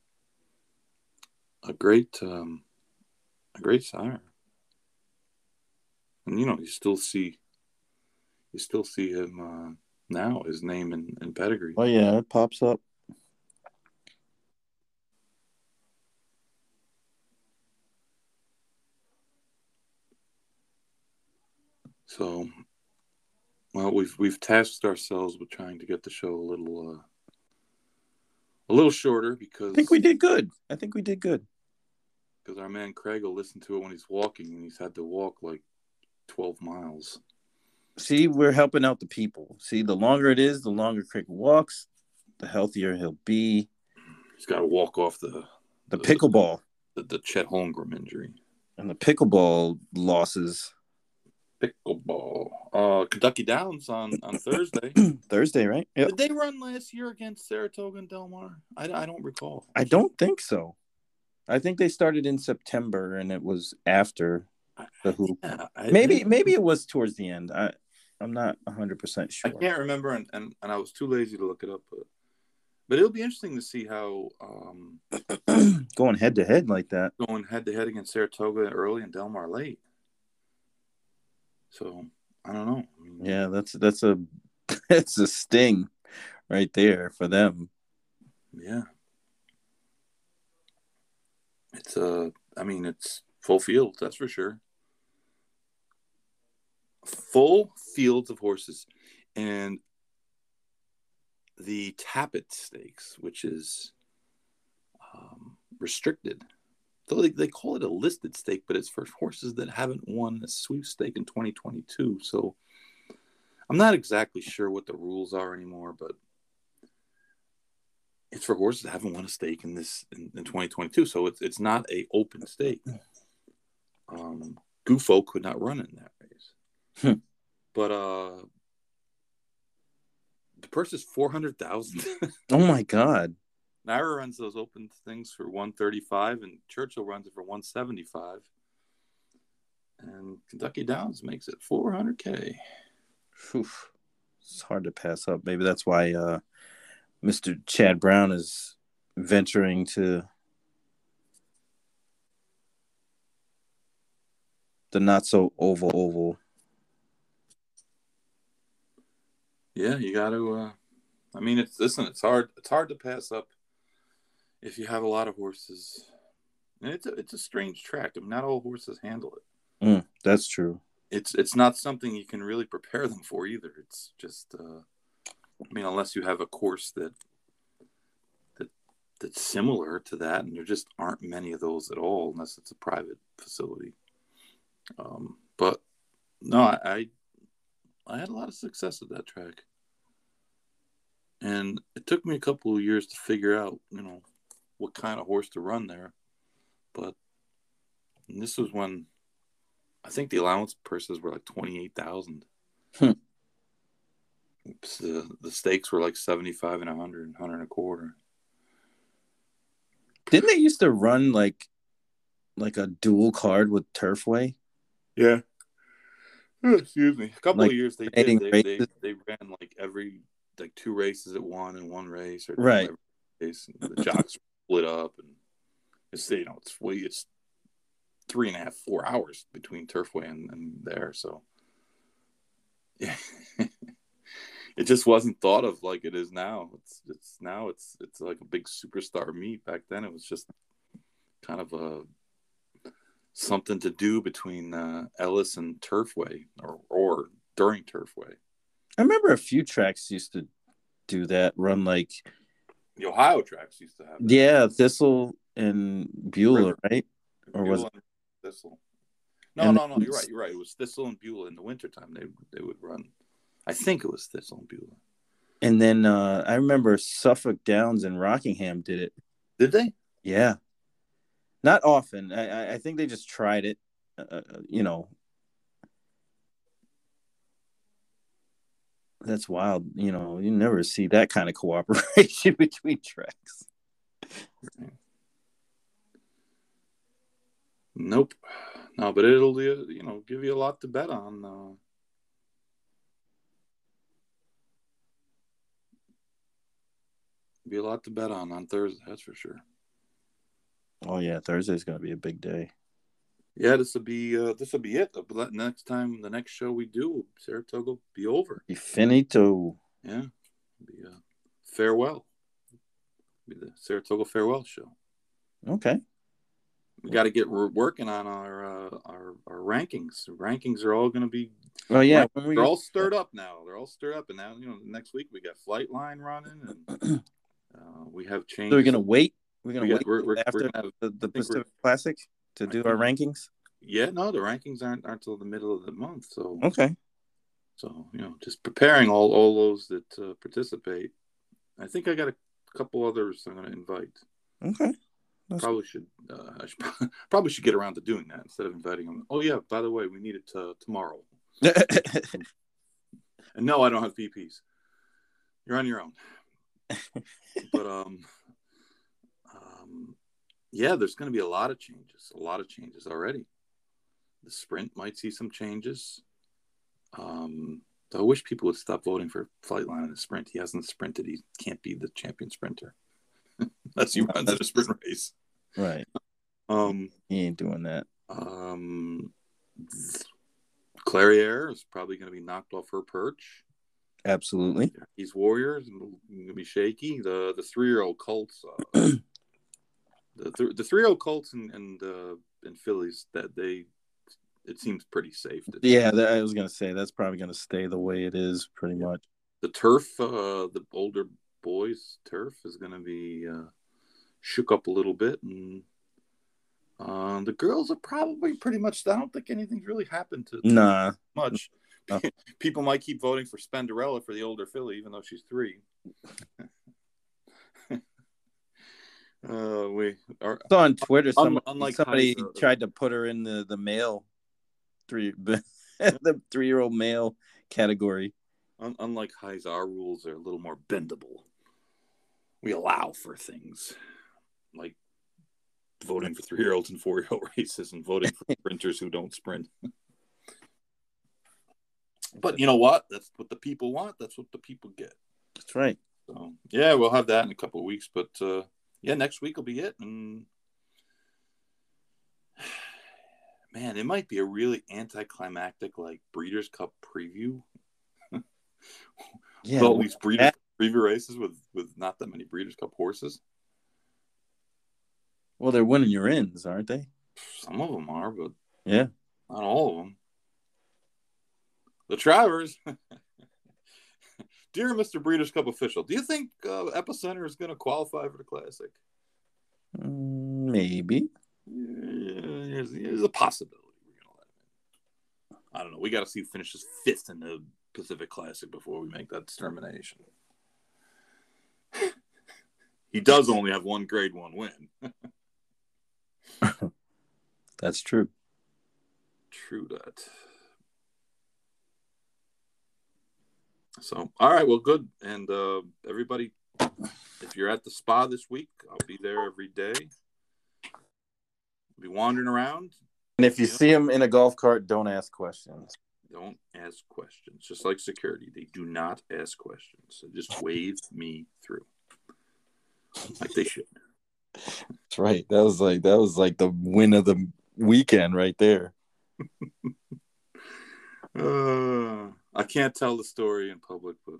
[SPEAKER 1] a great, um, a great sire. And you know, you still see, you still see him uh, now. His name and, and pedigree.
[SPEAKER 3] Oh yeah, it pops up.
[SPEAKER 1] So, well, we've we've tasked ourselves with trying to get the show a little uh, a little shorter because
[SPEAKER 3] I think we did good. I think we did good.
[SPEAKER 1] because our man Craig will listen to it when he's walking, and he's had to walk like twelve miles.
[SPEAKER 3] See, we're helping out the people. See, the longer it is, the longer Craig walks, the healthier he'll be.
[SPEAKER 1] He's got to walk off the
[SPEAKER 3] The pickleball
[SPEAKER 1] the, the Chet Holmgren injury.
[SPEAKER 3] and the pickleball losses
[SPEAKER 1] Pickleball. Uh, Kentucky Downs on on Thursday.
[SPEAKER 3] Thursday, right?
[SPEAKER 1] Did they run last year against Saratoga and Del Mar? I, I don't recall.
[SPEAKER 3] I don't think so. I think they started in September and it was after the hoop.
[SPEAKER 1] Yeah, I-
[SPEAKER 3] Maybe maybe it was towards the end. I I'm not 100% sure.
[SPEAKER 1] I can't remember, and, and, and I was too lazy to look it up. But but it'll be interesting to see how um,
[SPEAKER 3] Going head to head like that.
[SPEAKER 1] going head to head against Saratoga early and Del Mar late. So I don't know.
[SPEAKER 3] Yeah, that's that's a that's a sting right there for them.
[SPEAKER 1] yeah. It's uh, I mean, it's full field. That's for sure. Full fields of horses, and the Tapit Stakes, which is um, restricted. So they, they call it a listed stake, but it's for horses that haven't won a sweep stake in 2022. So I'm not exactly sure what the rules are anymore, but it's for horses that haven't won a stake in this in, in 2022. So it's it's not a open stake. Um, Gufo could not run in that race,
[SPEAKER 3] Hmm.
[SPEAKER 1] but uh, the purse is four hundred thousand.
[SPEAKER 3] Oh my god.
[SPEAKER 1] NYRA runs those open things for 135 and Churchill runs it for 175. And Kentucky Downs makes it 400k.
[SPEAKER 3] Phew. It's hard to pass up. Maybe that's why uh, Mr. Chad Brown is venturing to the not so oval oval.
[SPEAKER 1] Yeah, you got to uh I mean it's listen, it's hard it's hard to pass up if you have a lot of horses. And it's a, it's a strange track. I mean not all horses handle it.
[SPEAKER 3] Mm, that's true.
[SPEAKER 1] It's it's not something you can really prepare them for either. It's just uh I mean unless you have a course that that that's similar to that and there just aren't many of those at all unless it's a private facility. Um but no, I, I I had a lot of success at that track. And it took me a couple of years to figure out, you know, what kind of horse to run there. But this was when I think the allowance purses were like twenty eight thousand.
[SPEAKER 3] Hmm.
[SPEAKER 1] The the stakes were like seventy five and a hundred, and hundred and a quarter.
[SPEAKER 3] Didn't they used to run like like a dual card with Turfway?
[SPEAKER 1] Yeah. Excuse me. A couple
[SPEAKER 3] Like
[SPEAKER 1] of years they did. They, they, they ran like every like two races at one and one race or
[SPEAKER 3] Right.
[SPEAKER 1] race. The jocks split up and it's you know it's way it's three and a half four hours between Turfway and, and there so. Yeah it just wasn't thought of like it is now. It's it's now it's it's like a big superstar meet. Back then it was just kind of a something to do between uh, Ellis and Turfway or or during Turfway.
[SPEAKER 3] I remember a few tracks used to do that, run like
[SPEAKER 1] the Ohio tracks used to have that.
[SPEAKER 3] yeah, Thistle and Beulah, right? Or was
[SPEAKER 1] and Thistle? No,
[SPEAKER 3] And
[SPEAKER 1] no, no. You're right. You're right. It was Thistle and Beulah in the wintertime. They they would run. I think it was Thistle and Beulah.
[SPEAKER 3] And then uh, I remember Suffolk Downs and Rockingham did it.
[SPEAKER 1] Did they?
[SPEAKER 3] Yeah, not often. I, I- I think they just tried it. Uh, uh, you know, that's wild. You know, you never see that kind of cooperation between tracks.
[SPEAKER 1] Nope. No, but it'll you know give you a lot to bet on. Uh, be a lot to bet on on Thursday. That's for sure.
[SPEAKER 3] Oh yeah, Thursday's gonna be a big day.
[SPEAKER 1] Yeah, this will be uh, this will be it. But next time, the next show we do, Saratoga will be over.
[SPEAKER 3] Be finito.
[SPEAKER 1] Yeah, be a farewell. Be the Saratoga farewell show.
[SPEAKER 3] Okay.
[SPEAKER 1] We got to get we're working on our uh, our our rankings. The rankings are all going to be.
[SPEAKER 3] Oh yeah,
[SPEAKER 1] they're we... all stirred up now. They're all stirred up, and now you know next week we got Flightline running, and uh, we have changed.
[SPEAKER 3] So we're gonna wait. We're gonna
[SPEAKER 1] We
[SPEAKER 3] wait
[SPEAKER 1] we're- we're-
[SPEAKER 3] after
[SPEAKER 1] we're gonna have-
[SPEAKER 3] the, the Pacific Classic to do our rankings.
[SPEAKER 1] Yeah, no, the rankings aren't aren't till the middle of the month. So
[SPEAKER 3] Okay.
[SPEAKER 1] so you know, just preparing all all those that uh, participate. I think I got a couple others I'm going to invite.
[SPEAKER 3] Okay. That's-
[SPEAKER 1] Probably should uh, I should probably should get around to doing that instead of inviting them. Oh yeah, by the way, we need it uh, tomorrow. And no, I don't have VPs. You're on your own. but um, um, yeah, there's going to be a lot of changes. A lot of changes already. The sprint might see some changes. Um, I wish people would stop voting for Flightline in the sprint. He hasn't sprinted. He can't be the champion sprinter unless he runs a sprint race.
[SPEAKER 3] right.
[SPEAKER 1] Um,
[SPEAKER 3] He ain't doing that.
[SPEAKER 1] um, Clairiere is probably going to be knocked off her perch.
[SPEAKER 3] Absolutely.
[SPEAKER 1] He's Warriors going to be shaky. The the three year old Colts, uh, the th- the three old Colts and and uh, and fillies that they it seems pretty safe.
[SPEAKER 3] Yeah, that, I was gonna say that's probably gonna stay the way it is, pretty much.
[SPEAKER 1] the turf, uh, the older boys turf is going to be uh, shook up a little bit, and uh, the girls are probably pretty much. I don't think anything's really happened to
[SPEAKER 3] Nah.
[SPEAKER 1] much.
[SPEAKER 3] No.
[SPEAKER 1] People might keep voting for Spenderella for the older filly, even though she's three. uh, we are
[SPEAKER 3] So on Twitter,
[SPEAKER 1] Un-
[SPEAKER 3] somebody,
[SPEAKER 1] unlike
[SPEAKER 3] somebody
[SPEAKER 1] Kaiser.
[SPEAKER 3] tried to put her in the the male three the three year old male category.
[SPEAKER 1] un- unlike HISA, our rules are a little more bendable. We allow for things like voting for three year olds and four year old races and voting for sprinters who don't sprint. but you know what? That's what the people want. That's what the people get.
[SPEAKER 3] That's right.
[SPEAKER 1] So yeah, we'll have that in a couple of weeks. But uh, yeah, next week will be it. And man, it might be a really anticlimactic like Breeders' Cup preview.
[SPEAKER 3] Yeah.
[SPEAKER 1] all these Breeders' preview races with with not that many Breeders' Cup horses.
[SPEAKER 3] Well, they're winning your ends, aren't they?
[SPEAKER 1] Some of them are, but
[SPEAKER 3] Yeah.
[SPEAKER 1] not all of them. The Travers. Dear Mr. Breeders' Cup official, do you think uh, Epicenter is going to qualify for the Classic?
[SPEAKER 3] Mm, Maybe.
[SPEAKER 1] Yeah, there's, there's a possibility we're gonna let him in. I don't know. We got to see who finishes fifth in the Pacific Classic before we make that determination. he does only have one Grade One win.
[SPEAKER 3] That's true.
[SPEAKER 1] True that. So, all right, well, good. And uh, everybody, if you're at the spa this week, I'll be there every day. Be wandering around.
[SPEAKER 3] And if you
[SPEAKER 1] Yeah.
[SPEAKER 3] see him in a golf cart, don't ask questions.
[SPEAKER 1] Don't ask questions. Just like security, they do not ask questions. So just wave me through, like they should.
[SPEAKER 3] That's right. That was like that was like the win of the weekend right there.
[SPEAKER 1] Uh, I can't tell the story in public, but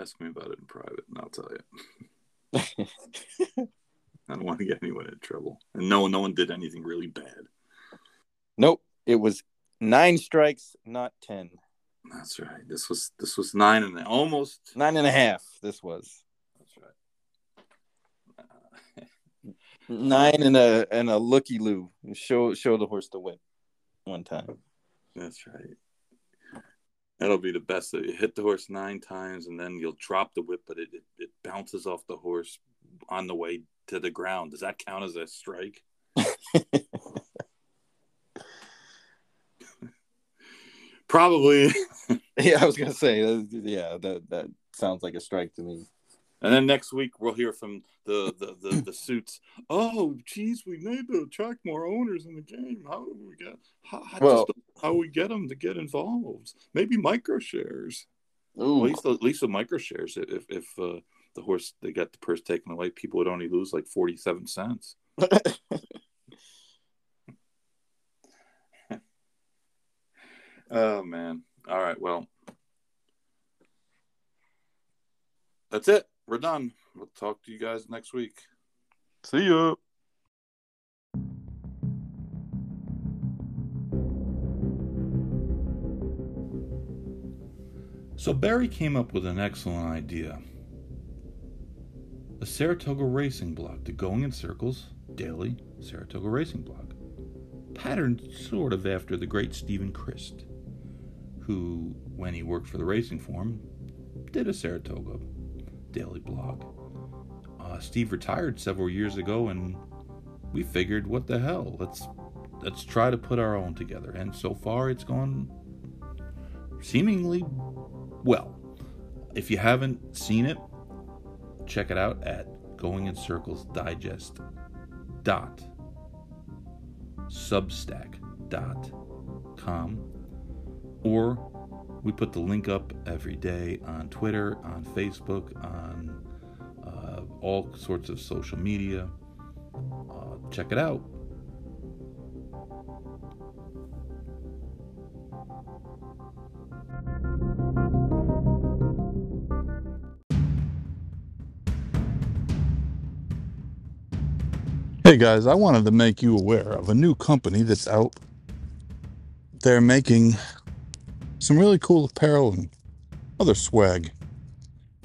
[SPEAKER 1] ask me about it in private, and I'll tell you. I don't want to get anyone in trouble, and no, no one did anything really bad.
[SPEAKER 3] nope. It was nine strikes, not ten.
[SPEAKER 1] That's right. This was this was nine and almost.
[SPEAKER 3] Nine and a half. This was
[SPEAKER 1] That's right.
[SPEAKER 3] Nine and a and a looky loo. Show show the horse the whip one time.
[SPEAKER 1] That's right. That'll be the best. You hit the horse nine times, and then you'll drop the whip, but it, it, it bounces off the horse on the way to the ground. Does that count as a strike? Probably.
[SPEAKER 3] Yeah, I was gonna say, uh, yeah, that that sounds like a strike to me.
[SPEAKER 4] And then next week we'll hear from the the the, the suits. Oh, geez, we need to attract more owners in the game. How do we get? How, I
[SPEAKER 3] Well-
[SPEAKER 4] just how we get them to get involved? Maybe micro shares.
[SPEAKER 3] Ooh,
[SPEAKER 4] At least at least with micro shares, if if uh, the horse they got the purse taken away, people would only lose like forty seven cents. Oh man. All right. Well, that's it. We're done. We'll talk to you guys next week.
[SPEAKER 1] See ya. So Barry came up with an excellent idea. A Saratoga racing blog, the Going in Circles daily Saratoga racing blog. Patterned sort of after the great Steven Crist, who, when he worked for the Racing form, did a Saratoga daily blog. Uh, Steve retired several years ago, and we figured, what the hell? Let's let's try to put our own together. And so far, it's gone seemingly well. If you haven't seen it, check it out at Going in Circles Digest dot substack dot com or we put the link up every day on Twitter, on Facebook, on uh, all sorts of social media. Uh, check it out. Hey guys, I wanted to make you aware of a new company that's out there making some really cool apparel and other swag.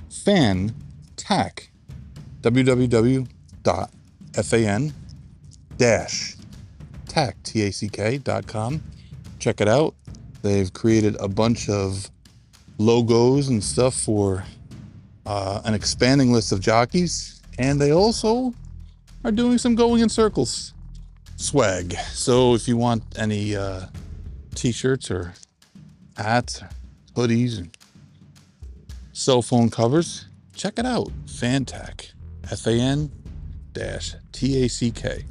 [SPEAKER 1] Fan Tack. www.fan dash tack T-A-C-K.com. Check it out. They've created a bunch of logos and stuff for uh, an expanding list of jockeys, and they also are doing some going in circles swag. So if you want any uh, t-shirts or hats, hoodies, and cell phone covers, check it out. Fantac. F A N T A C K.